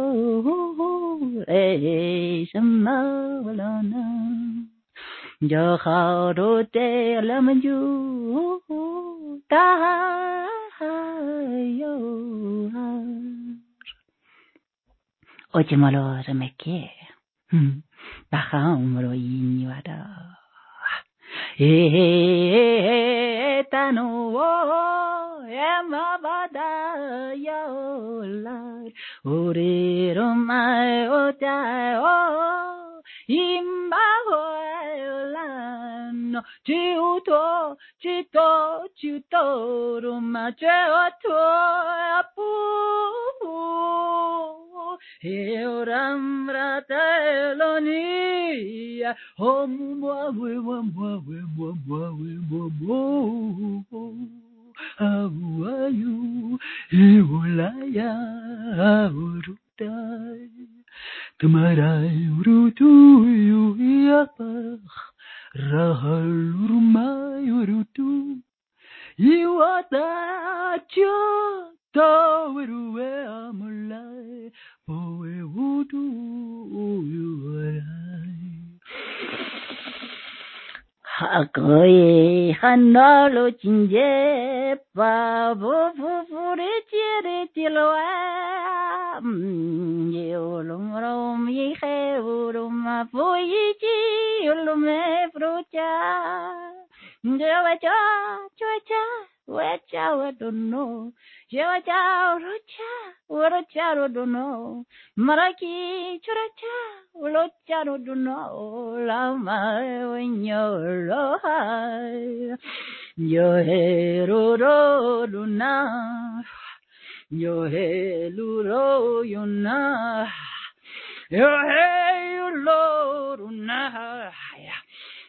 e samalana yo kharo te lam ju ta yo Oye malo Baja umro iñuara. e tanu o emabada yolar ore romai o tai o imba no chiuto chito chito roma cheoto apu Eoram rateloni om mwa we mwa mwa we mwa mwa we mwa mwa How are you? Eolaya urutai Tamarai urutu yu yapach Rahal urmai urutu Iwata cho taweru e amulai Poe utu uyuarai Hakoye hanalo chinje pa bu bu bu re chere tilwa yolum rom ye he urum po ye chi ulum frucha Jewa cha chua cha wecha wadono Jewa cha rocha waracha rodono Maraki churacha ulocha rodono Lama wenyolo hai Yo he ro ro luna Yo he luro yuna Yo he yulo luna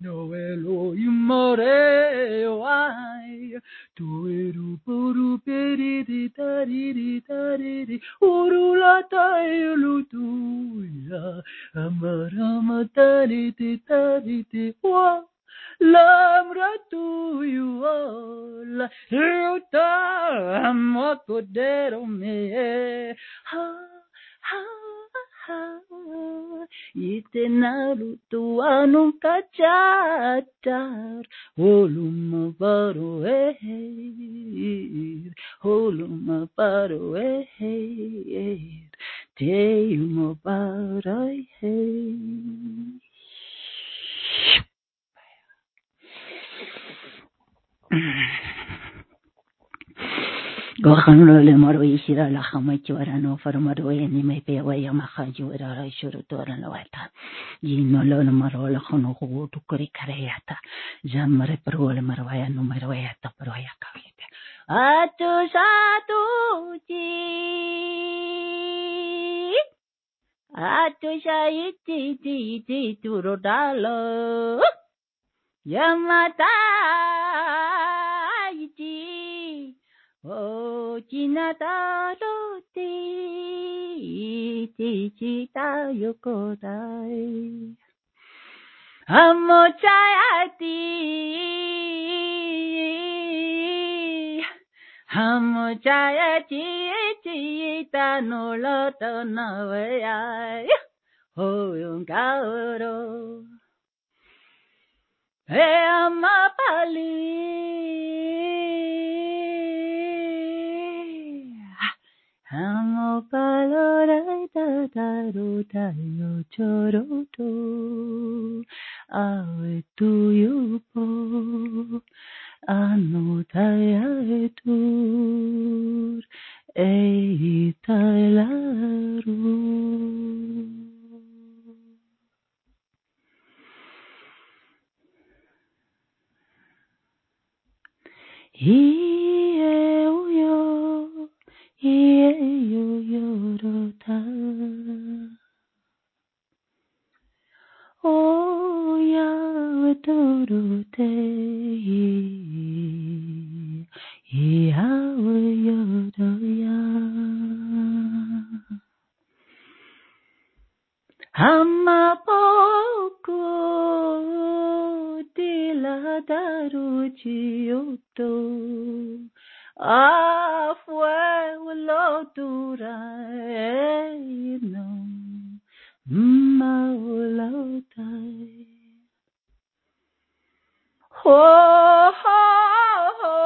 no imore o ai tu eru puru peri di tari di urula tai lu ya. Amarama tari di tari di wa. Lam ratu you all Ruta amokodero me. Ha ha ha Ite naruto anu kachatar. Holuma paro eh Holuma paro eh Te paro eh Gohanlo le maro ishira la hama chiwara no farmaro shuru tora la wata yino lo le maro la khono go tu no atu satu ji atu shaiti ti ti turo dalo yamata iti O Chinataro ti ti chita yokodai Hamochayati Hamochayati chita no loto no vayai Ho yung E amapali Amo palorai da da ro da yo choro Awe tu yo po Ano taya etur Ei tailaru Ie Toyota. Oh, Yahweh Torotei, Yahweh Yodoya. Amapoko diladaru chioto afwe uloturaino eh, maulotai. Ho ho ho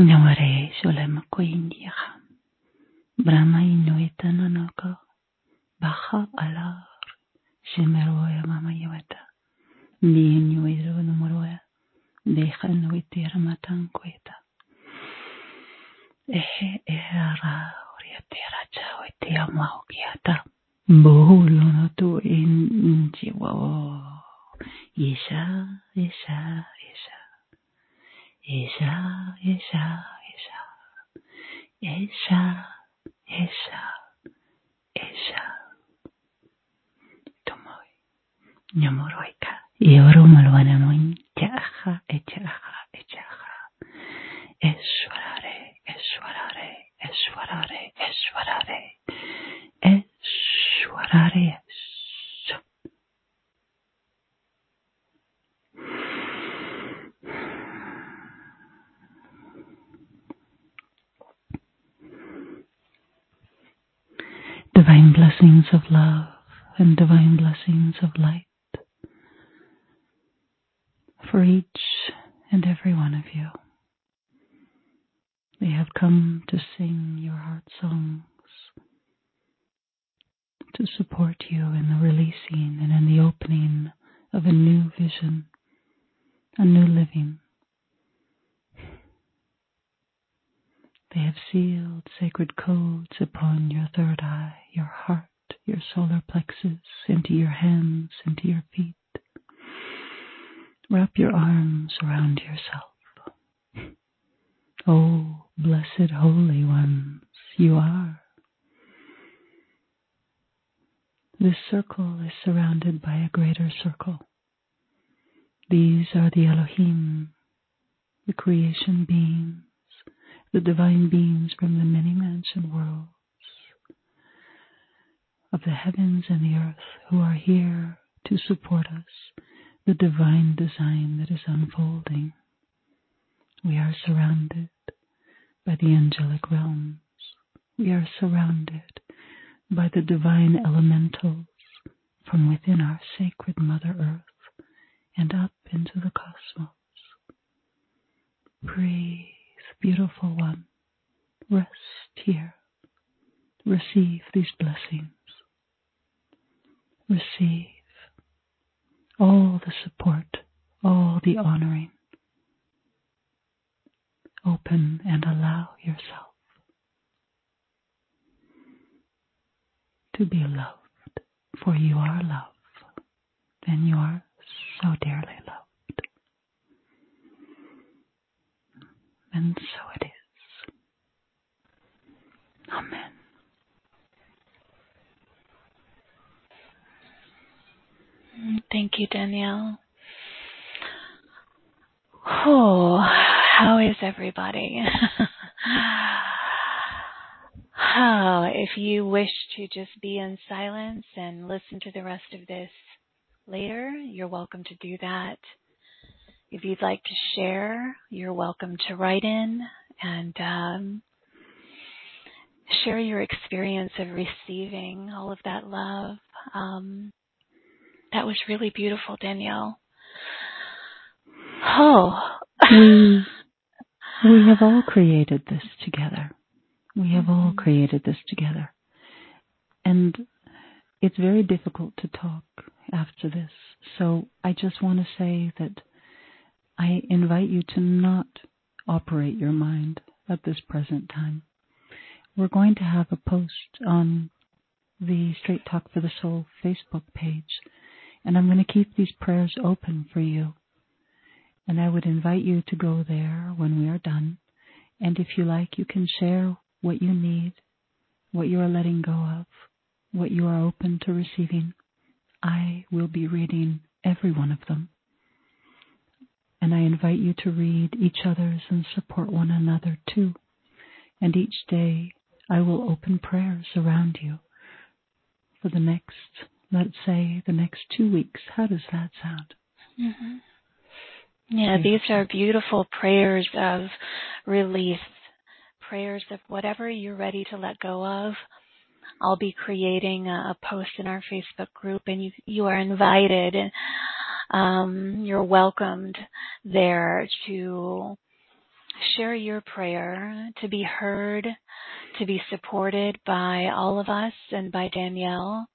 Namore Sholem Koindiaha Brahma Inu divine elemental. to be loved, for you are love, and you are so dearly loved. And so it is. Amen. Thank you, Danielle. Oh, how is everybody? oh, if you wish to just be in silence and listen to the rest of this later, you're welcome to do that. If you'd like to share, you're welcome to write in and um, share your experience of receiving all of that love. Um, that was really beautiful, Danielle. Oh. we, we have all created this together. We have all mm-hmm. created this together. And it's very difficult to talk after this. So I just want to say that I invite you to not operate your mind at this present time. We're going to have a post on the Straight Talk for the Soul Facebook page, and I'm going to keep these prayers open for you. And I would invite you to go there when we are done. And if you like, you can share what you need, what you are letting go of, what you are open to receiving. I will be reading every one of them. And I invite you to read each other's and support one another too. And each day I will open prayers around you for the next, let's say, the next two weeks. How does that sound? Mm-hmm. Yeah, these are beautiful prayers of release, prayers of whatever you're ready to let go of. I'll be creating a, post in our Facebook group, and you you are invited. Um, you're welcomed there to share your prayer, to be heard, to be supported by all of us and by Danielle.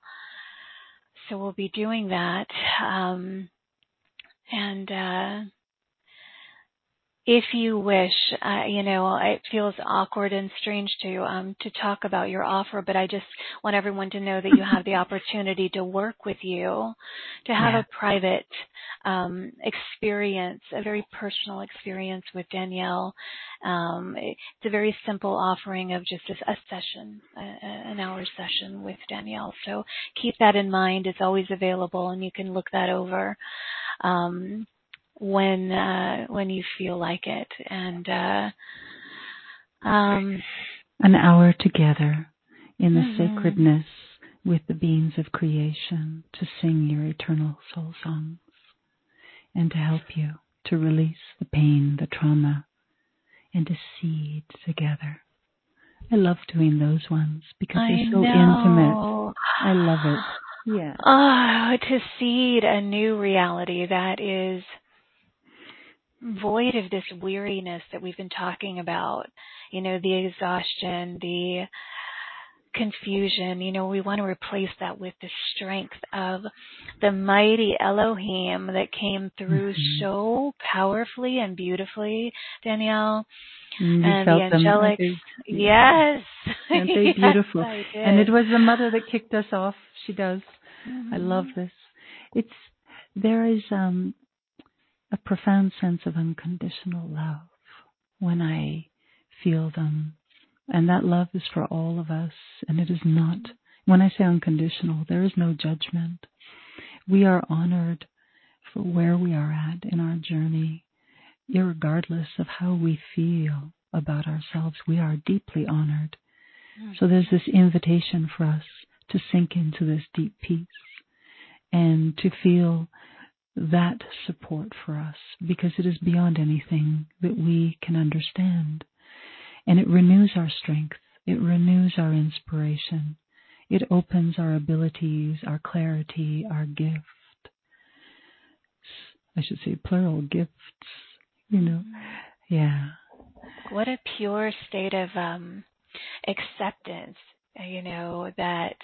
So we'll be doing that. Um, and uh, if you wish, uh, you know, it feels awkward and strange to um, to talk about your offer, but I just want everyone to know that you have the opportunity to work with you, to have yeah. a private um, experience, a very personal experience with Danielle. Um, it's a very simple offering of just a, a session, a, an hour session with Danielle. So keep that in mind. It's always available, and you can look that over. Um, when uh, when you feel like it, and uh, um, an hour together in the mm-hmm. sacredness with the beings of creation to sing your eternal soul songs and to help you to release the pain, the trauma, and to seed together. I love doing those ones because they're so intimate. I love it. Yeah. Oh, to seed a new reality that is void of this weariness that we've been talking about, you know, the exhaustion, the confusion, you know, we want to replace that with the strength of the mighty Elohim that came through mm-hmm. so powerfully and beautifully, Danielle. Mm, and the angelic, yes, aren't they beautiful? yes, and it was the mother that kicked us off. She does. Mm-hmm. I love this. It's there is um a profound sense of unconditional love when I feel them. And that love is for all of us. And it is not, when I say unconditional, there is no judgment. We are honored for where we are at in our journey, regardless of how we feel about ourselves. We are deeply honored. Hmm. So there's this invitation for us to sink into this deep peace and to feel that support for us because it is beyond anything that we can understand. And it renews our strength. It renews our inspiration. It opens our abilities, our clarity, our gift. I should say plural gifts, you know. Yeah. What a pure state of um, acceptance, you know, that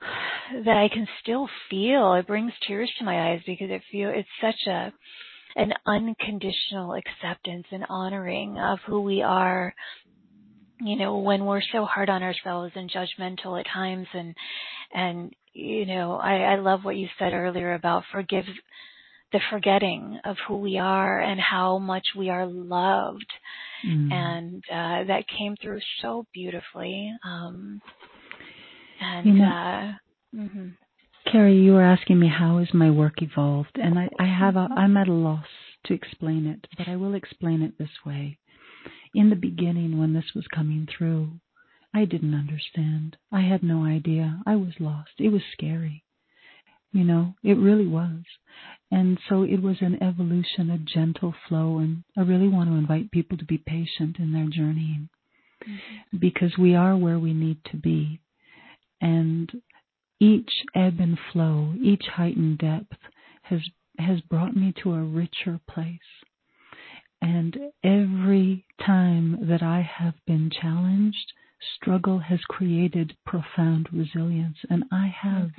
that I can still feel. It brings tears to my eyes because it feel it's such a an unconditional acceptance and honoring of who we are. You know, when we're so hard on ourselves and judgmental at times and and you know, I, I love what you said earlier about forgive the forgetting of who we are and how much we are loved. Mm. And uh, that came through so beautifully. Um, and you know, uh, mm-hmm. Carrie, you were asking me how has my work evolved, and I, I have a, I'm at a loss to explain it, but I will explain it this way. In the beginning, when this was coming through, I didn't understand. I had no idea. I was lost. It was scary. You know, it really was. And so it was an evolution, a gentle flow, and I really want to invite people to be patient in their journeying mm-hmm. because we are where we need to be. And each ebb and flow, each heightened depth has has brought me to a richer place. And every time that I have been challenged, struggle has created profound resilience. And I have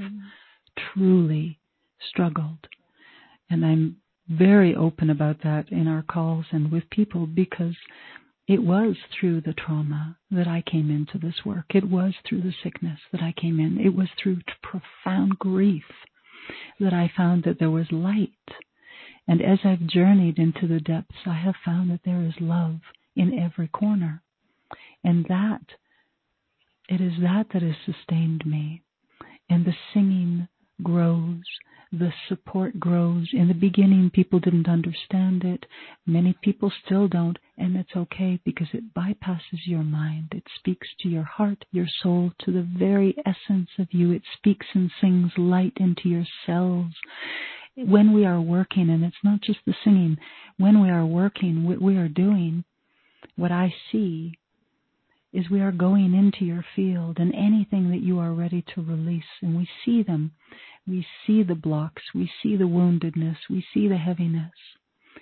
truly struggled. And I'm very open about that in our calls and with people because it was through the trauma that I came into this work. It was through the sickness that I came in. It was through profound grief that I found that there was light. And as I've journeyed into the depths, I have found that there is love in every corner. And that, it is that that has sustained me. And the singing grows the support grows. In the beginning, people didn't understand it. Many people still don't, and it's okay because it bypasses your mind. It speaks to your heart, your soul, to the very essence of you. It speaks and sings light into your cells. When we are working, and it's not just the singing, when we are working, what we are doing, what I see is we are going into your field and anything that you are ready to release, and we see them we see the blocks, we see the woundedness, we see the heaviness.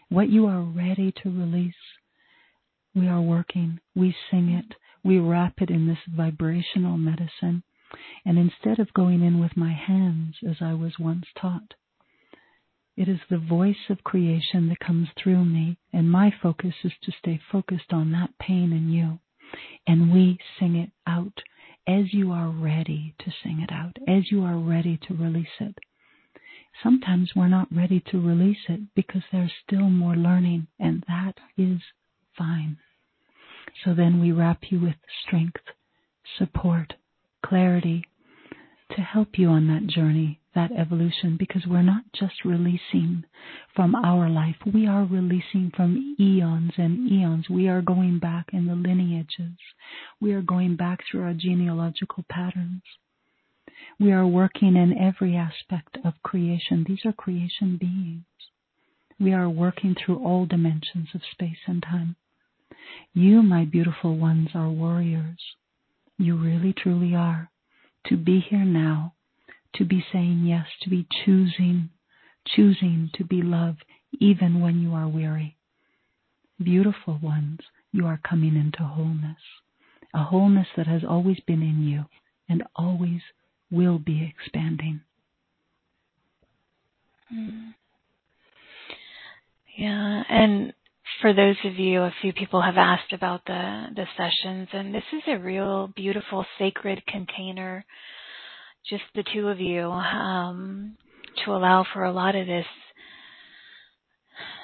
What you are ready to release, we are working, we sing it, we wrap it in this vibrational medicine. And instead of going in with my hands as I was once taught, it is the voice of creation that comes through me, and my focus is to stay focused on that pain in you. And we sing it out as you are ready to sing it out, as you are ready to release it. Sometimes we're not ready to release it because there's still more learning, and that is fine. So then we wrap you with strength, support, clarity to help you on that journey that evolution because we're not just releasing from our life, we are releasing from eons and eons. We are going back in the lineages, we are going back through our genealogical patterns. We are working in every aspect of creation. These are creation beings. We are working through all dimensions of space and time. You, my beautiful ones, are warriors. You really, truly are. To be here now to be saying yes, to be choosing, choosing to be loved even when you are weary. Beautiful ones, you are coming into wholeness, a wholeness that has always been in you and always will be expanding. Mm. Yeah, and for those of you, a few people have asked about the the sessions, and this is a real beautiful sacred container just the two of you um, to allow for a lot of this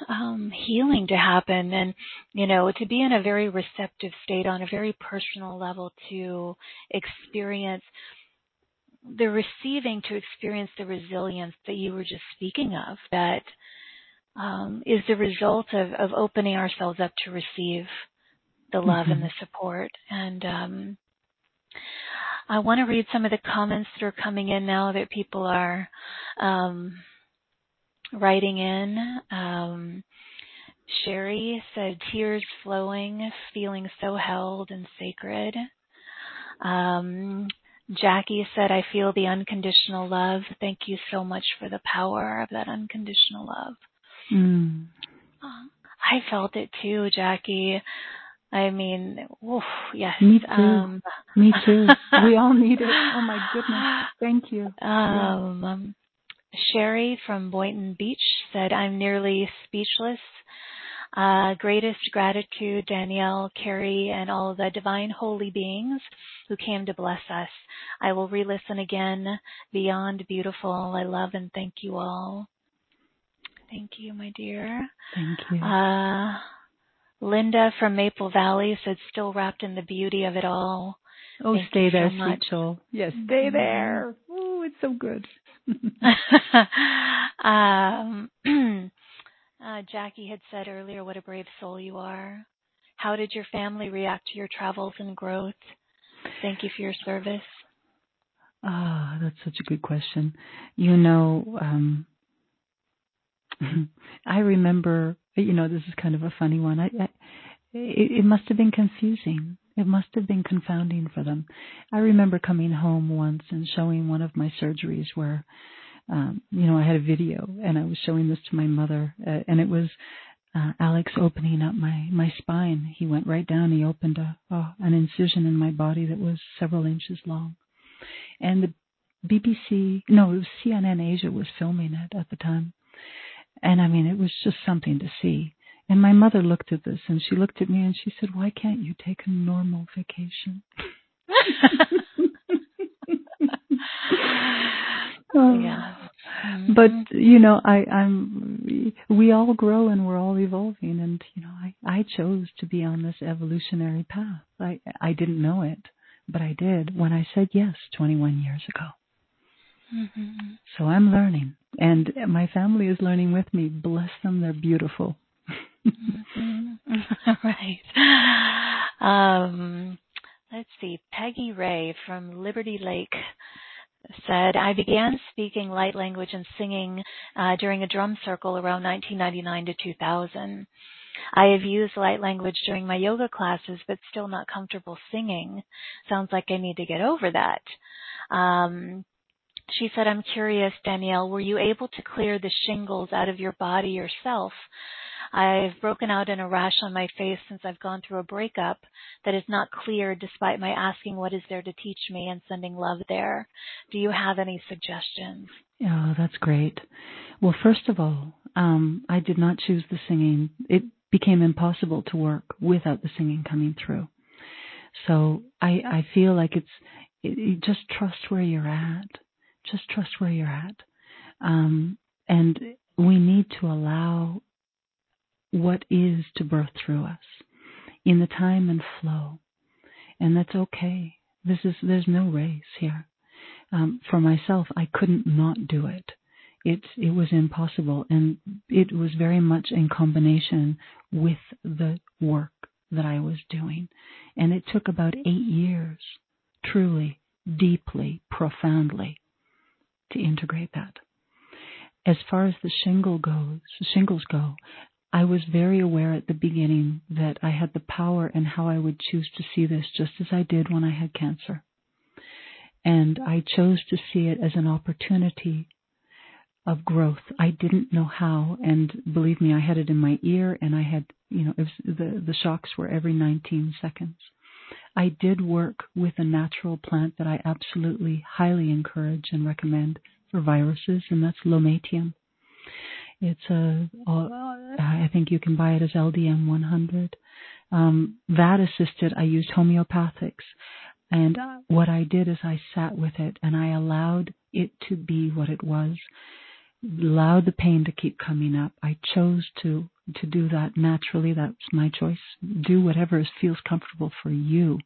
um, healing to happen and you know to be in a very receptive state on a very personal level to experience the receiving to experience the resilience that you were just speaking of that um, is the result of, of opening ourselves up to receive the love mm-hmm. and the support and um, I want to read some of the comments that are coming in now that people are um, writing in. Um, Sherry said, tears flowing, feeling so held and sacred. Um, Jackie said, I feel the unconditional love. Thank you so much for the power of that unconditional love. Mm. I felt it too, Jackie. I mean, oof, yes. Me too. Um, Me too. we all need it. Oh my goodness. Thank you. Um, um, Sherry from Boynton Beach said, I'm nearly speechless. Uh, greatest gratitude, Danielle, Carrie, and all the divine holy beings who came to bless us. I will re-listen again. Beyond beautiful. I love and thank you all. Thank you, my dear. Thank you. Uh, Linda from Maple Valley said, still wrapped in the beauty of it all. Oh, Thank stay there, so sweet soul. Yes, stay mm-hmm. there. Oh, it's so good. um, uh, Jackie had said earlier, what a brave soul you are. How did your family react to your travels and growth? Thank you for your service. Ah, oh, that's such a good question. You know, um, I remember, you know, this is kind of a funny one. I, I it, it must have been confusing. It must have been confounding for them. I remember coming home once and showing one of my surgeries where, um, you know, I had a video and I was showing this to my mother, uh, and it was uh, Alex opening up my my spine. He went right down. He opened a oh, an incision in my body that was several inches long, and the BBC, no, it was CNN Asia was filming it at the time, and I mean, it was just something to see. And my mother looked at this and she looked at me and she said, Why can't you take a normal vacation? oh. Yeah. But you know, I, I'm. We all grow and we're all evolving, and you know, I, I chose to be on this evolutionary path. I, I didn't know it, but I did when I said yes 21 years ago. Mm-hmm. So I'm learning, and my family is learning with me. Bless them, they're beautiful. mm-hmm. right. Um, let's see. Peggy Ray from Liberty Lake said, I began speaking light language and singing uh, during a drum circle around 1999 to 2000. I have used light language during my yoga classes, but still not comfortable singing. Sounds like I need to get over that. Um, she said, I'm curious, Danielle, were you able to clear the shingles out of your body yourself? I've broken out in a rash on my face since I've gone through a breakup that is not cleared despite my asking what is there to teach me and sending love there. Do you have any suggestions? Oh, that's great. Well, first of all, um, I did not choose the singing. It became impossible to work without the singing coming through. So I, I feel like it's it, just trust where you're at just trust where you're at. Um, and we need to allow what is to birth through us in the time and flow. And that's okay. This is, there's no race here. Um, for myself, I couldn't not do it. It, it was impossible. And it was very much in combination with the work that I was doing. And it took about eight years, truly, deeply, profoundly, to integrate that. As far as the shingle goes, shingles go, I was very aware at the beginning that I had the power and how I would choose to see this just as I did when I had cancer. And I chose to see it as an opportunity of growth. I didn't know how, and believe me, I had it in my ear, and I had, you know, was, the the shocks were every 19 seconds. I did work with a natural plant that I absolutely highly encourage and recommend for viruses, and that's Lomatium. It's a, I think you can buy it as LDM 100. Um, that assisted, I used homeopathics. And what I did is I sat with it and I allowed it to be what it was, allowed the pain to keep coming up. I chose to to do that naturally. That's my choice. Do whatever feels comfortable for you.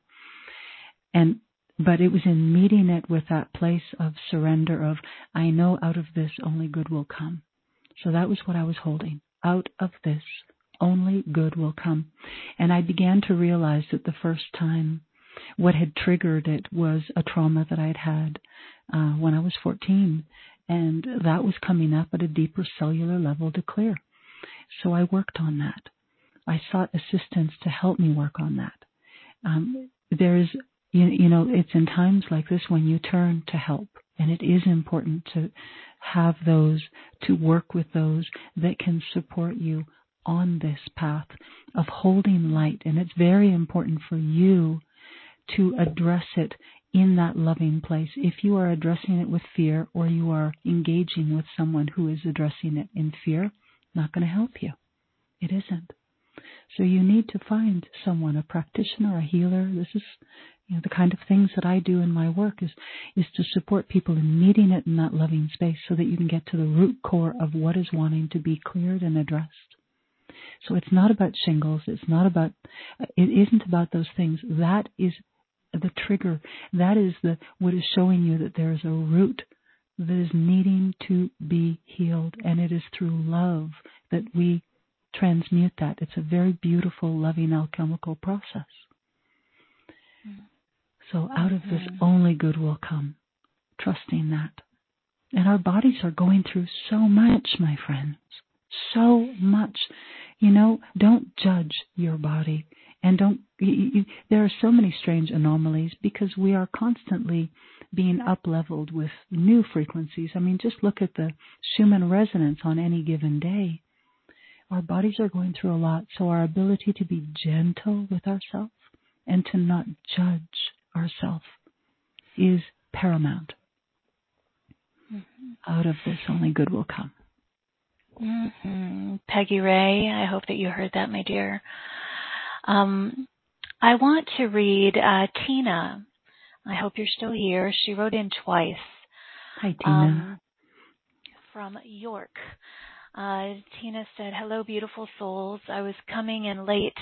And but it was in meeting it with that place of surrender of I know out of this only good will come. So that was what I was holding. Out of this only good will come. And I began to realize that the first time what had triggered it was a trauma that I had had uh, when I was 14. And that was coming up at a deeper cellular level to clear. So I worked on that. I sought assistance to help me work on that. Um, there is, you, you know, it's in times like this when you turn to help, and it is important to have those, to work with those that can support you on this path of holding light. And it's very important for you to address it in that loving place. If you are addressing it with fear or you are engaging with someone who is addressing it in fear, not going to help you. It isn't. So you need to find someone, a practitioner, a healer. This is you know, the kind of things that I do in my work is is to support people in meeting it in that loving space so that you can get to the root core of what is wanting to be cleared and addressed. So it's not about shingles. It's not about. It isn't about those things. That is the trigger. That is the what is showing you that there is a root that is needing to be healed. And it is through love that we transmute that. It's a very beautiful, loving alchemical process. So out of this, only good will come. Trusting that. And our bodies are going through so much, my friends. So much. You know, don't judge your body. And don't, you, you, there are so many strange anomalies because we are constantly being up leveled with new frequencies. I mean, just look at the Schumann resonance on any given day. Our bodies are going through a lot, so our ability to be gentle with ourselves and to not judge ourselves is paramount. Mm-hmm. Out of this, only good will come. Mm-hmm. Peggy Ray, I hope that you heard that, my dear. Um, I want to read uh, Tina. I hope you're still here. She wrote in twice. Hi, Tina. Um, from York. Uh, Tina said, Hello, beautiful souls. I was coming in late,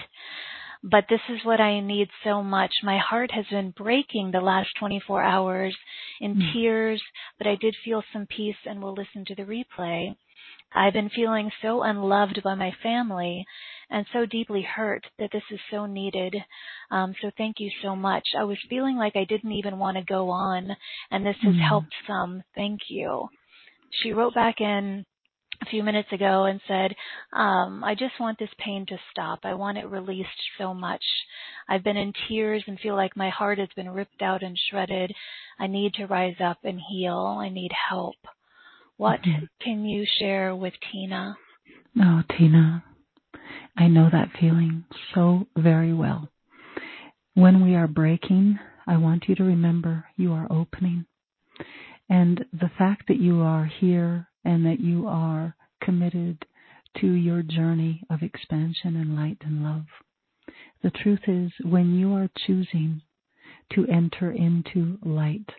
but this is what I need so much. My heart has been breaking the last 24 hours in mm. tears, but I did feel some peace and will listen to the replay. I've been feeling so unloved by my family and so deeply hurt that this is so needed. Um, so thank you so much. I was feeling like I didn't even want to go on, and this has mm. helped some. Thank you. She wrote back in a few minutes ago and said, um, I just want this pain to stop. I want it released so much. I've been in tears and feel like my heart has been ripped out and shredded. I need to rise up and heal. I need help. What mm-hmm. can you share with Tina? Oh, Tina, I know that feeling so very well. When we are breaking, I want you to remember you are opening. And the fact that you are here and that you are committed to your journey of expansion and light and love. The truth is, when you are choosing to enter into light,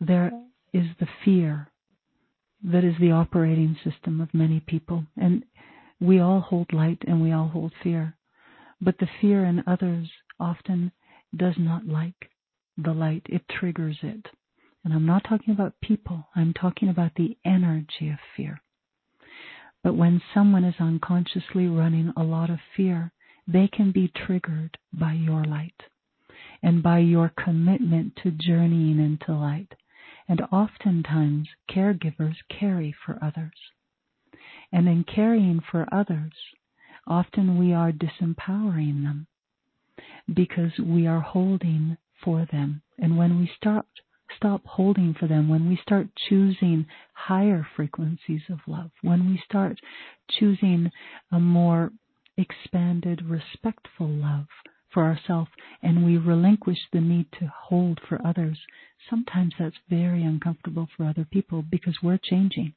there is the fear that is the operating system of many people. And we all hold light and we all hold fear. But the fear in others often does not like the light, it triggers it. And I'm not talking about people, I'm talking about the energy of fear. But when someone is unconsciously running a lot of fear, they can be triggered by your light and by your commitment to journeying into light and oftentimes caregivers carry for others. And in caring for others, often we are disempowering them because we are holding for them. And when we start stop holding for them, when we start choosing higher frequencies of love, when we start choosing a more expanded, respectful love, for ourselves and we relinquish the need to hold for others, sometimes that's very uncomfortable for other people because we're changing.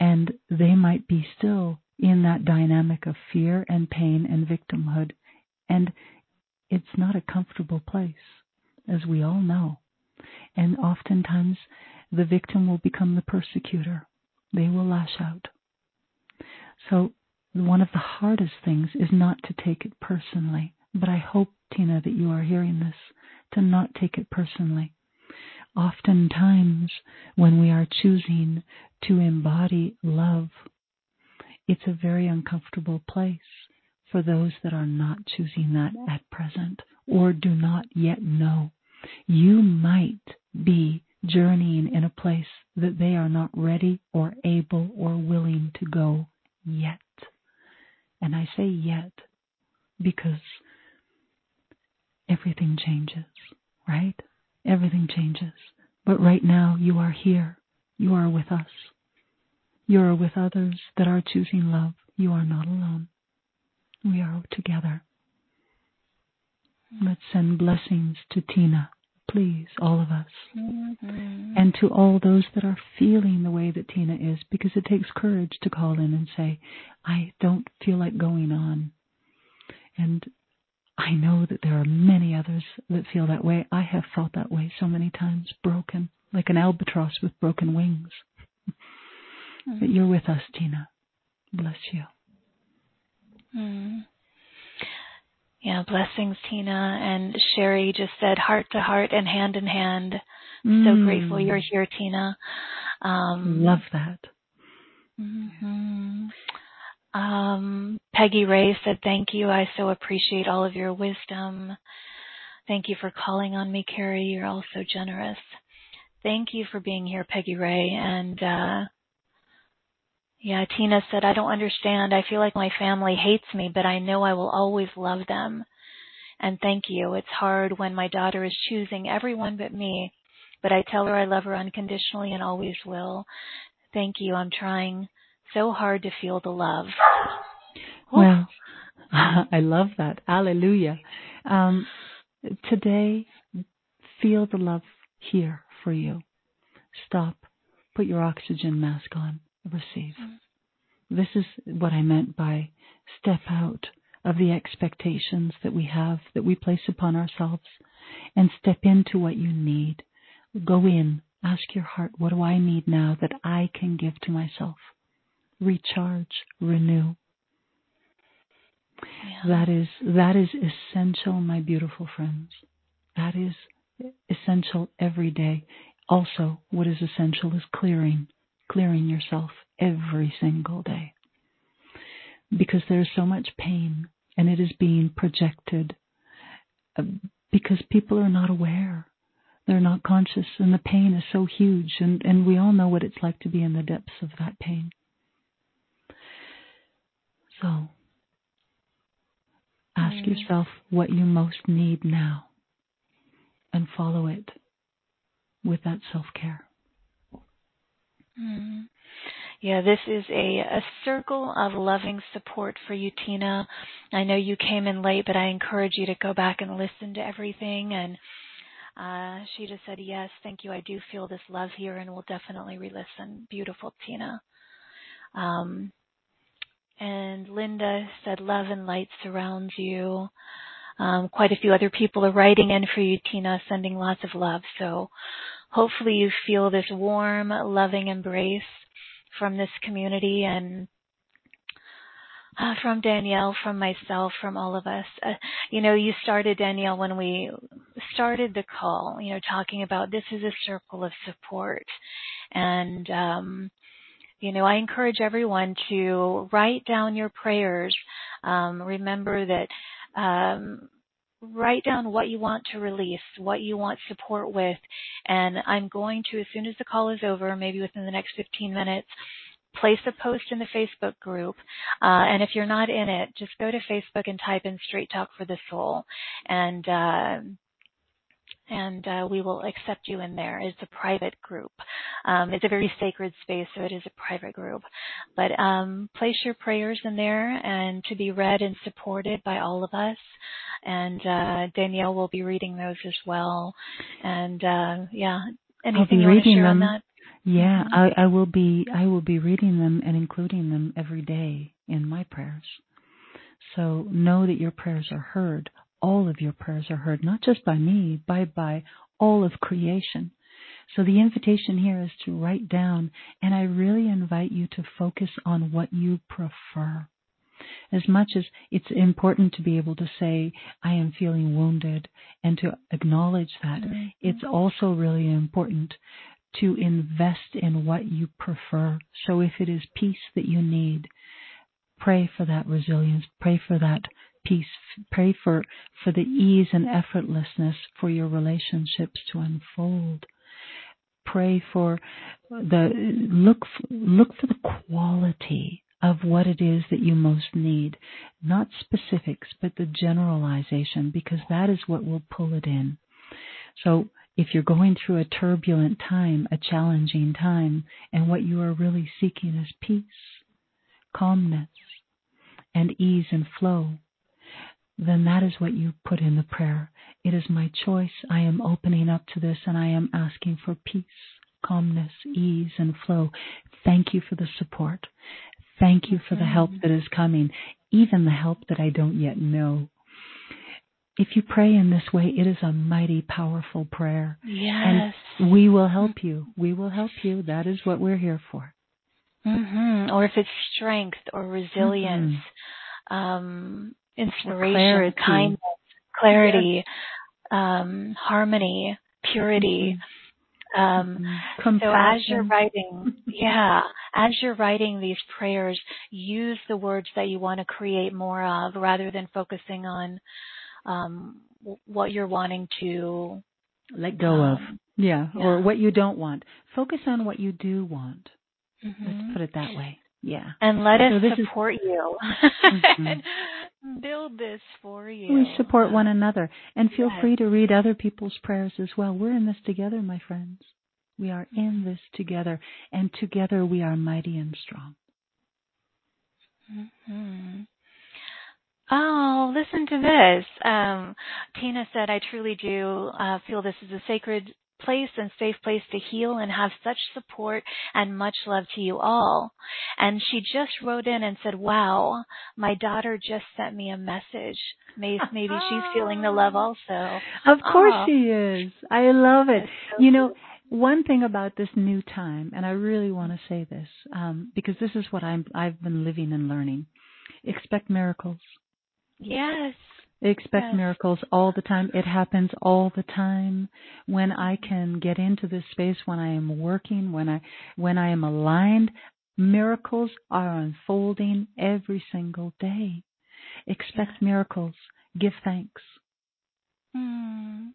And they might be still in that dynamic of fear and pain and victimhood. And it's not a comfortable place, as we all know. And oftentimes the victim will become the persecutor. They will lash out. So one of the hardest things is not to take it personally. But I hope, Tina, that you are hearing this, to not take it personally. Oftentimes, when we are choosing to embody love, it's a very uncomfortable place for those that are not choosing that at present or do not yet know. You might be journeying in a place that they are not ready or able or willing to go yet. And I say yet because everything changes, right? Everything changes. But right now you are here. You are with us. You are with others that are choosing love. You are not alone. We are together. Let's send blessings to Tina, please, all of us. Mm-hmm. And to all those that are feeling the way that Tina is, because it takes courage to call in and say, I don't feel like going on. And I know that there are many others that feel that way. I have felt that way so many times, broken, like an albatross with broken wings. Mm. But you're with us, Tina. Bless you. Mm. Yeah, blessings, Tina. And Sherry just said heart to heart and hand in hand. Mm. So grateful you're here, Tina. Um, Love that. Mm-hmm. Um, Peggy Ray said, Thank you. I so appreciate all of your wisdom. Thank you for calling on me, Carrie. You're all so generous. Thank you for being here, Peggy Ray. And uh, yeah, Tina said, I don't understand. I feel like my family hates me, but I know I will always love them. And thank you. It's hard when my daughter is choosing everyone but me, but I tell her I love her unconditionally and always will. Thank you. I'm trying so hard to feel the love. Well, I love that. Alleluia. Um, today, feel the love here for you. Stop. Put your oxygen mask on. Receive. Mm-hmm. This is what I meant by step out of the expectations that we have, that we place upon ourselves, and step into what you need. Go in. Ask your heart, what do I need now that I can give to myself? Recharge, renew. Yeah. That is that is essential, my beautiful friends. That is essential every day. Also, what is essential is clearing, clearing yourself every single day. Because there's so much pain and it is being projected uh, because people are not aware. They're not conscious and the pain is so huge and, and we all know what it's like to be in the depths of that pain. So, ask yourself what you most need now and follow it with that self care. Mm. Yeah, this is a, a circle of loving support for you, Tina. I know you came in late, but I encourage you to go back and listen to everything. And uh, she just said, Yes, thank you. I do feel this love here, and we'll definitely re listen. Beautiful, Tina. Um, and Linda said, Love and light surrounds you. Um, quite a few other people are writing in for you, Tina, sending lots of love. So hopefully you feel this warm, loving embrace from this community and uh, from Danielle, from myself, from all of us. Uh, you know, you started, Danielle, when we started the call, you know, talking about this is a circle of support. And, um, you know, I encourage everyone to write down your prayers. Um, remember that um, write down what you want to release, what you want support with, and I'm going to, as soon as the call is over, maybe within the next 15 minutes, place a post in the Facebook group. Uh, and if you're not in it, just go to Facebook and type in Straight Talk for the Soul. And uh, and uh, we will accept you in there. It's a private group. Um, it's a very sacred space, so it is a private group. But um, place your prayers in there and to be read and supported by all of us. And uh, Danielle will be reading those as well. And uh, yeah, anything you want to share them. on that? Yeah, mm-hmm. I, I will be I will be reading them and including them every day in my prayers. So know that your prayers are heard all of your prayers are heard, not just by me, but by all of creation. So the invitation here is to write down, and I really invite you to focus on what you prefer. As much as it's important to be able to say, I am feeling wounded, and to acknowledge that, mm-hmm. it's also really important to invest in what you prefer. So if it is peace that you need, pray for that resilience, pray for that peace. Pray for, for the ease and effortlessness for your relationships to unfold. Pray for the, look, look for the quality of what it is that you most need. Not specifics, but the generalization, because that is what will pull it in. So if you're going through a turbulent time, a challenging time, and what you are really seeking is peace, calmness, and ease and flow, then that is what you put in the prayer. It is my choice. I am opening up to this and I am asking for peace, calmness, ease, and flow. Thank you for the support. Thank you for the help that is coming, even the help that I don't yet know. If you pray in this way, it is a mighty powerful prayer. Yes. And we will help you. We will help you. That is what we're here for. Mm-hmm. Or if it's strength or resilience, mm-hmm. um, inspiration, clarity. kindness, clarity, um, harmony, purity. Um, mm-hmm. so as you're writing, yeah, as you're writing these prayers, use the words that you want to create more of rather than focusing on um, what you're wanting to let go um, of. Yeah, yeah, or what you don't want. Focus on what you do want. Mm-hmm. Let's put it that way. Yeah. And let us so support is, you. mm-hmm. Build this for you. We support one another. And feel yes. free to read other people's prayers as well. We're in this together, my friends. We are in this together. And together we are mighty and strong. Mm-hmm. Oh, listen to this. Um, Tina said, I truly do uh, feel this is a sacred place and safe place to heal and have such support and much love to you all. And she just wrote in and said, wow, my daughter just sent me a message. Maybe, maybe she's feeling the love also. Of course oh. she is. I love it. So you know, one thing about this new time, and I really want to say this, um, because this is what I'm, I've been living and learning. Expect miracles. Yes. Expect yes. miracles all the time. It happens all the time. When I can get into this space, when I am working, when I when I am aligned, miracles are unfolding every single day. Expect yes. miracles. Give thanks. Hmm.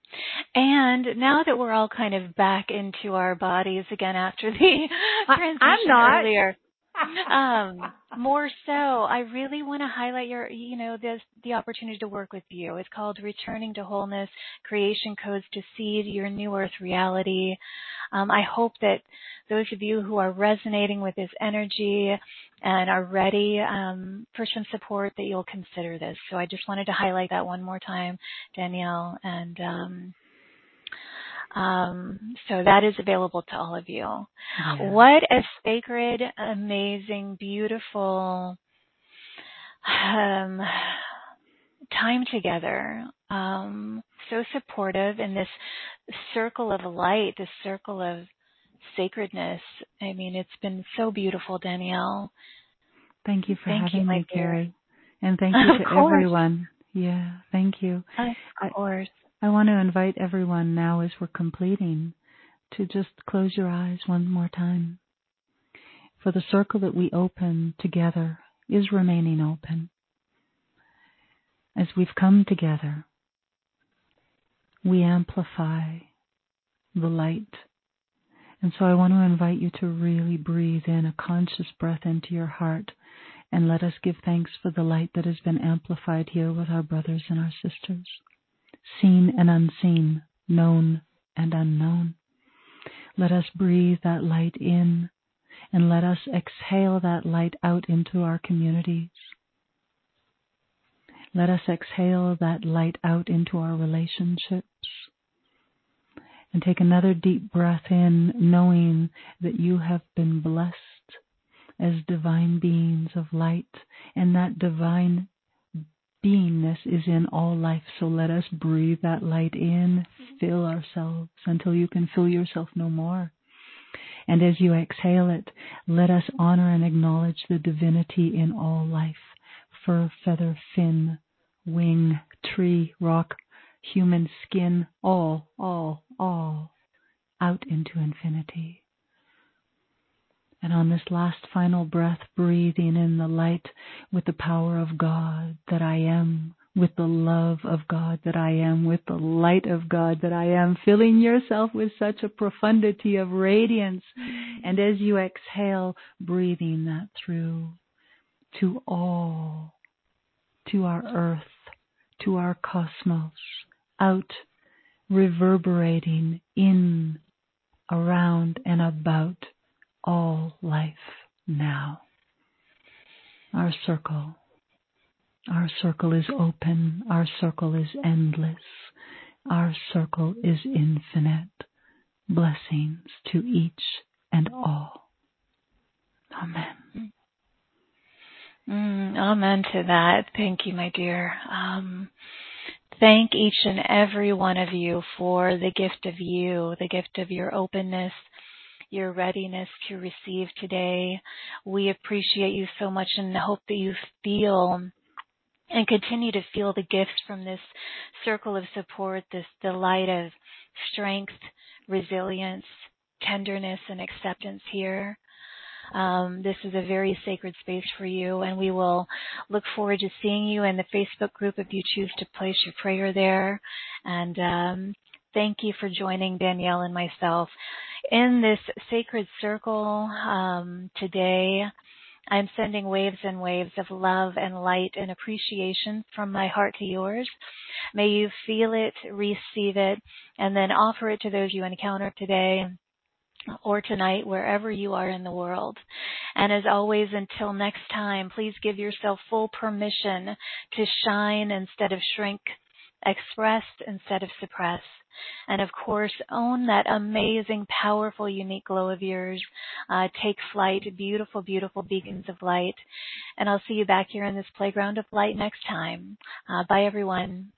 And now that we're all kind of back into our bodies again after the transition I'm not. earlier, um, more so, I really want to highlight your, you know, this, the opportunity to work with you. It's called Returning to Wholeness, Creation Codes to Seed Your New Earth Reality. Um, I hope that those of you who are resonating with this energy and are ready um, for some support that you'll consider this. So I just wanted to highlight that one more time, Danielle, and um, so that is available to all of you. Yeah. What a sacred, amazing, beautiful um, time together. Um, so supportive in this circle of light, this circle of sacredness. I mean, it's been so beautiful, Danielle. Thank you for thank having you, me, Carrie. And thank you to everyone. Yeah, thank you. Of course. I want to invite everyone now as we're completing to just close your eyes one more time. For the circle that we open together is remaining open. As we've come together, we amplify the light. And so I want to invite you to really breathe in a conscious breath into your heart and let us give thanks for the light that has been amplified here with our brothers and our sisters seen and unseen, known and unknown. Let us breathe that light in and let us exhale that light out into our communities. Let us exhale that light out into our relationships. And take another deep breath in, knowing that you have been blessed as divine beings of light, and that divine beingness is in all life. So let us breathe that light in, mm-hmm. fill ourselves until you can fill yourself no more. And as you exhale it, let us honor and acknowledge the divinity in all life fur, feather, fin, wing, tree, rock, human skin, all, all, all out into infinity. And on this last final breath, breathing in the light with the power of God that I am, with the love of God that I am, with the light of God that I am, filling yourself with such a profundity of radiance. And as you exhale, breathing that through to all, to our earth, to our cosmos, out, reverberating in, around, and about all life now. Our circle. Our circle is open. Our circle is endless. Our circle is infinite. Blessings to each and all. Amen. Mm, amen to that. Thank you, my dear. Um, thank each and every one of you for the gift of you, the gift of your openness, your readiness to receive today. We appreciate you so much and hope that you feel and continue to feel the gifts from this circle of support, this delight of strength, resilience, tenderness, and acceptance here. Um, this is a very sacred space for you, and we will look forward to seeing you in the Facebook group if you choose to place your prayer there. And um, thank you for joining Danielle and myself in this sacred circle um, today. I'm sending waves and waves of love and light and appreciation from my heart to yours. May you feel it, receive it, and then offer it to those you encounter today or tonight, wherever you are in the world. And as always, until next time, please give yourself full permission to shine instead of shrink, express instead of suppress. And of course, own that amazing, powerful, unique glow of yours. Uh, take flight, beautiful, beautiful beacons of light. And I'll see you back here in this playground of light next time. Uh, bye, everyone.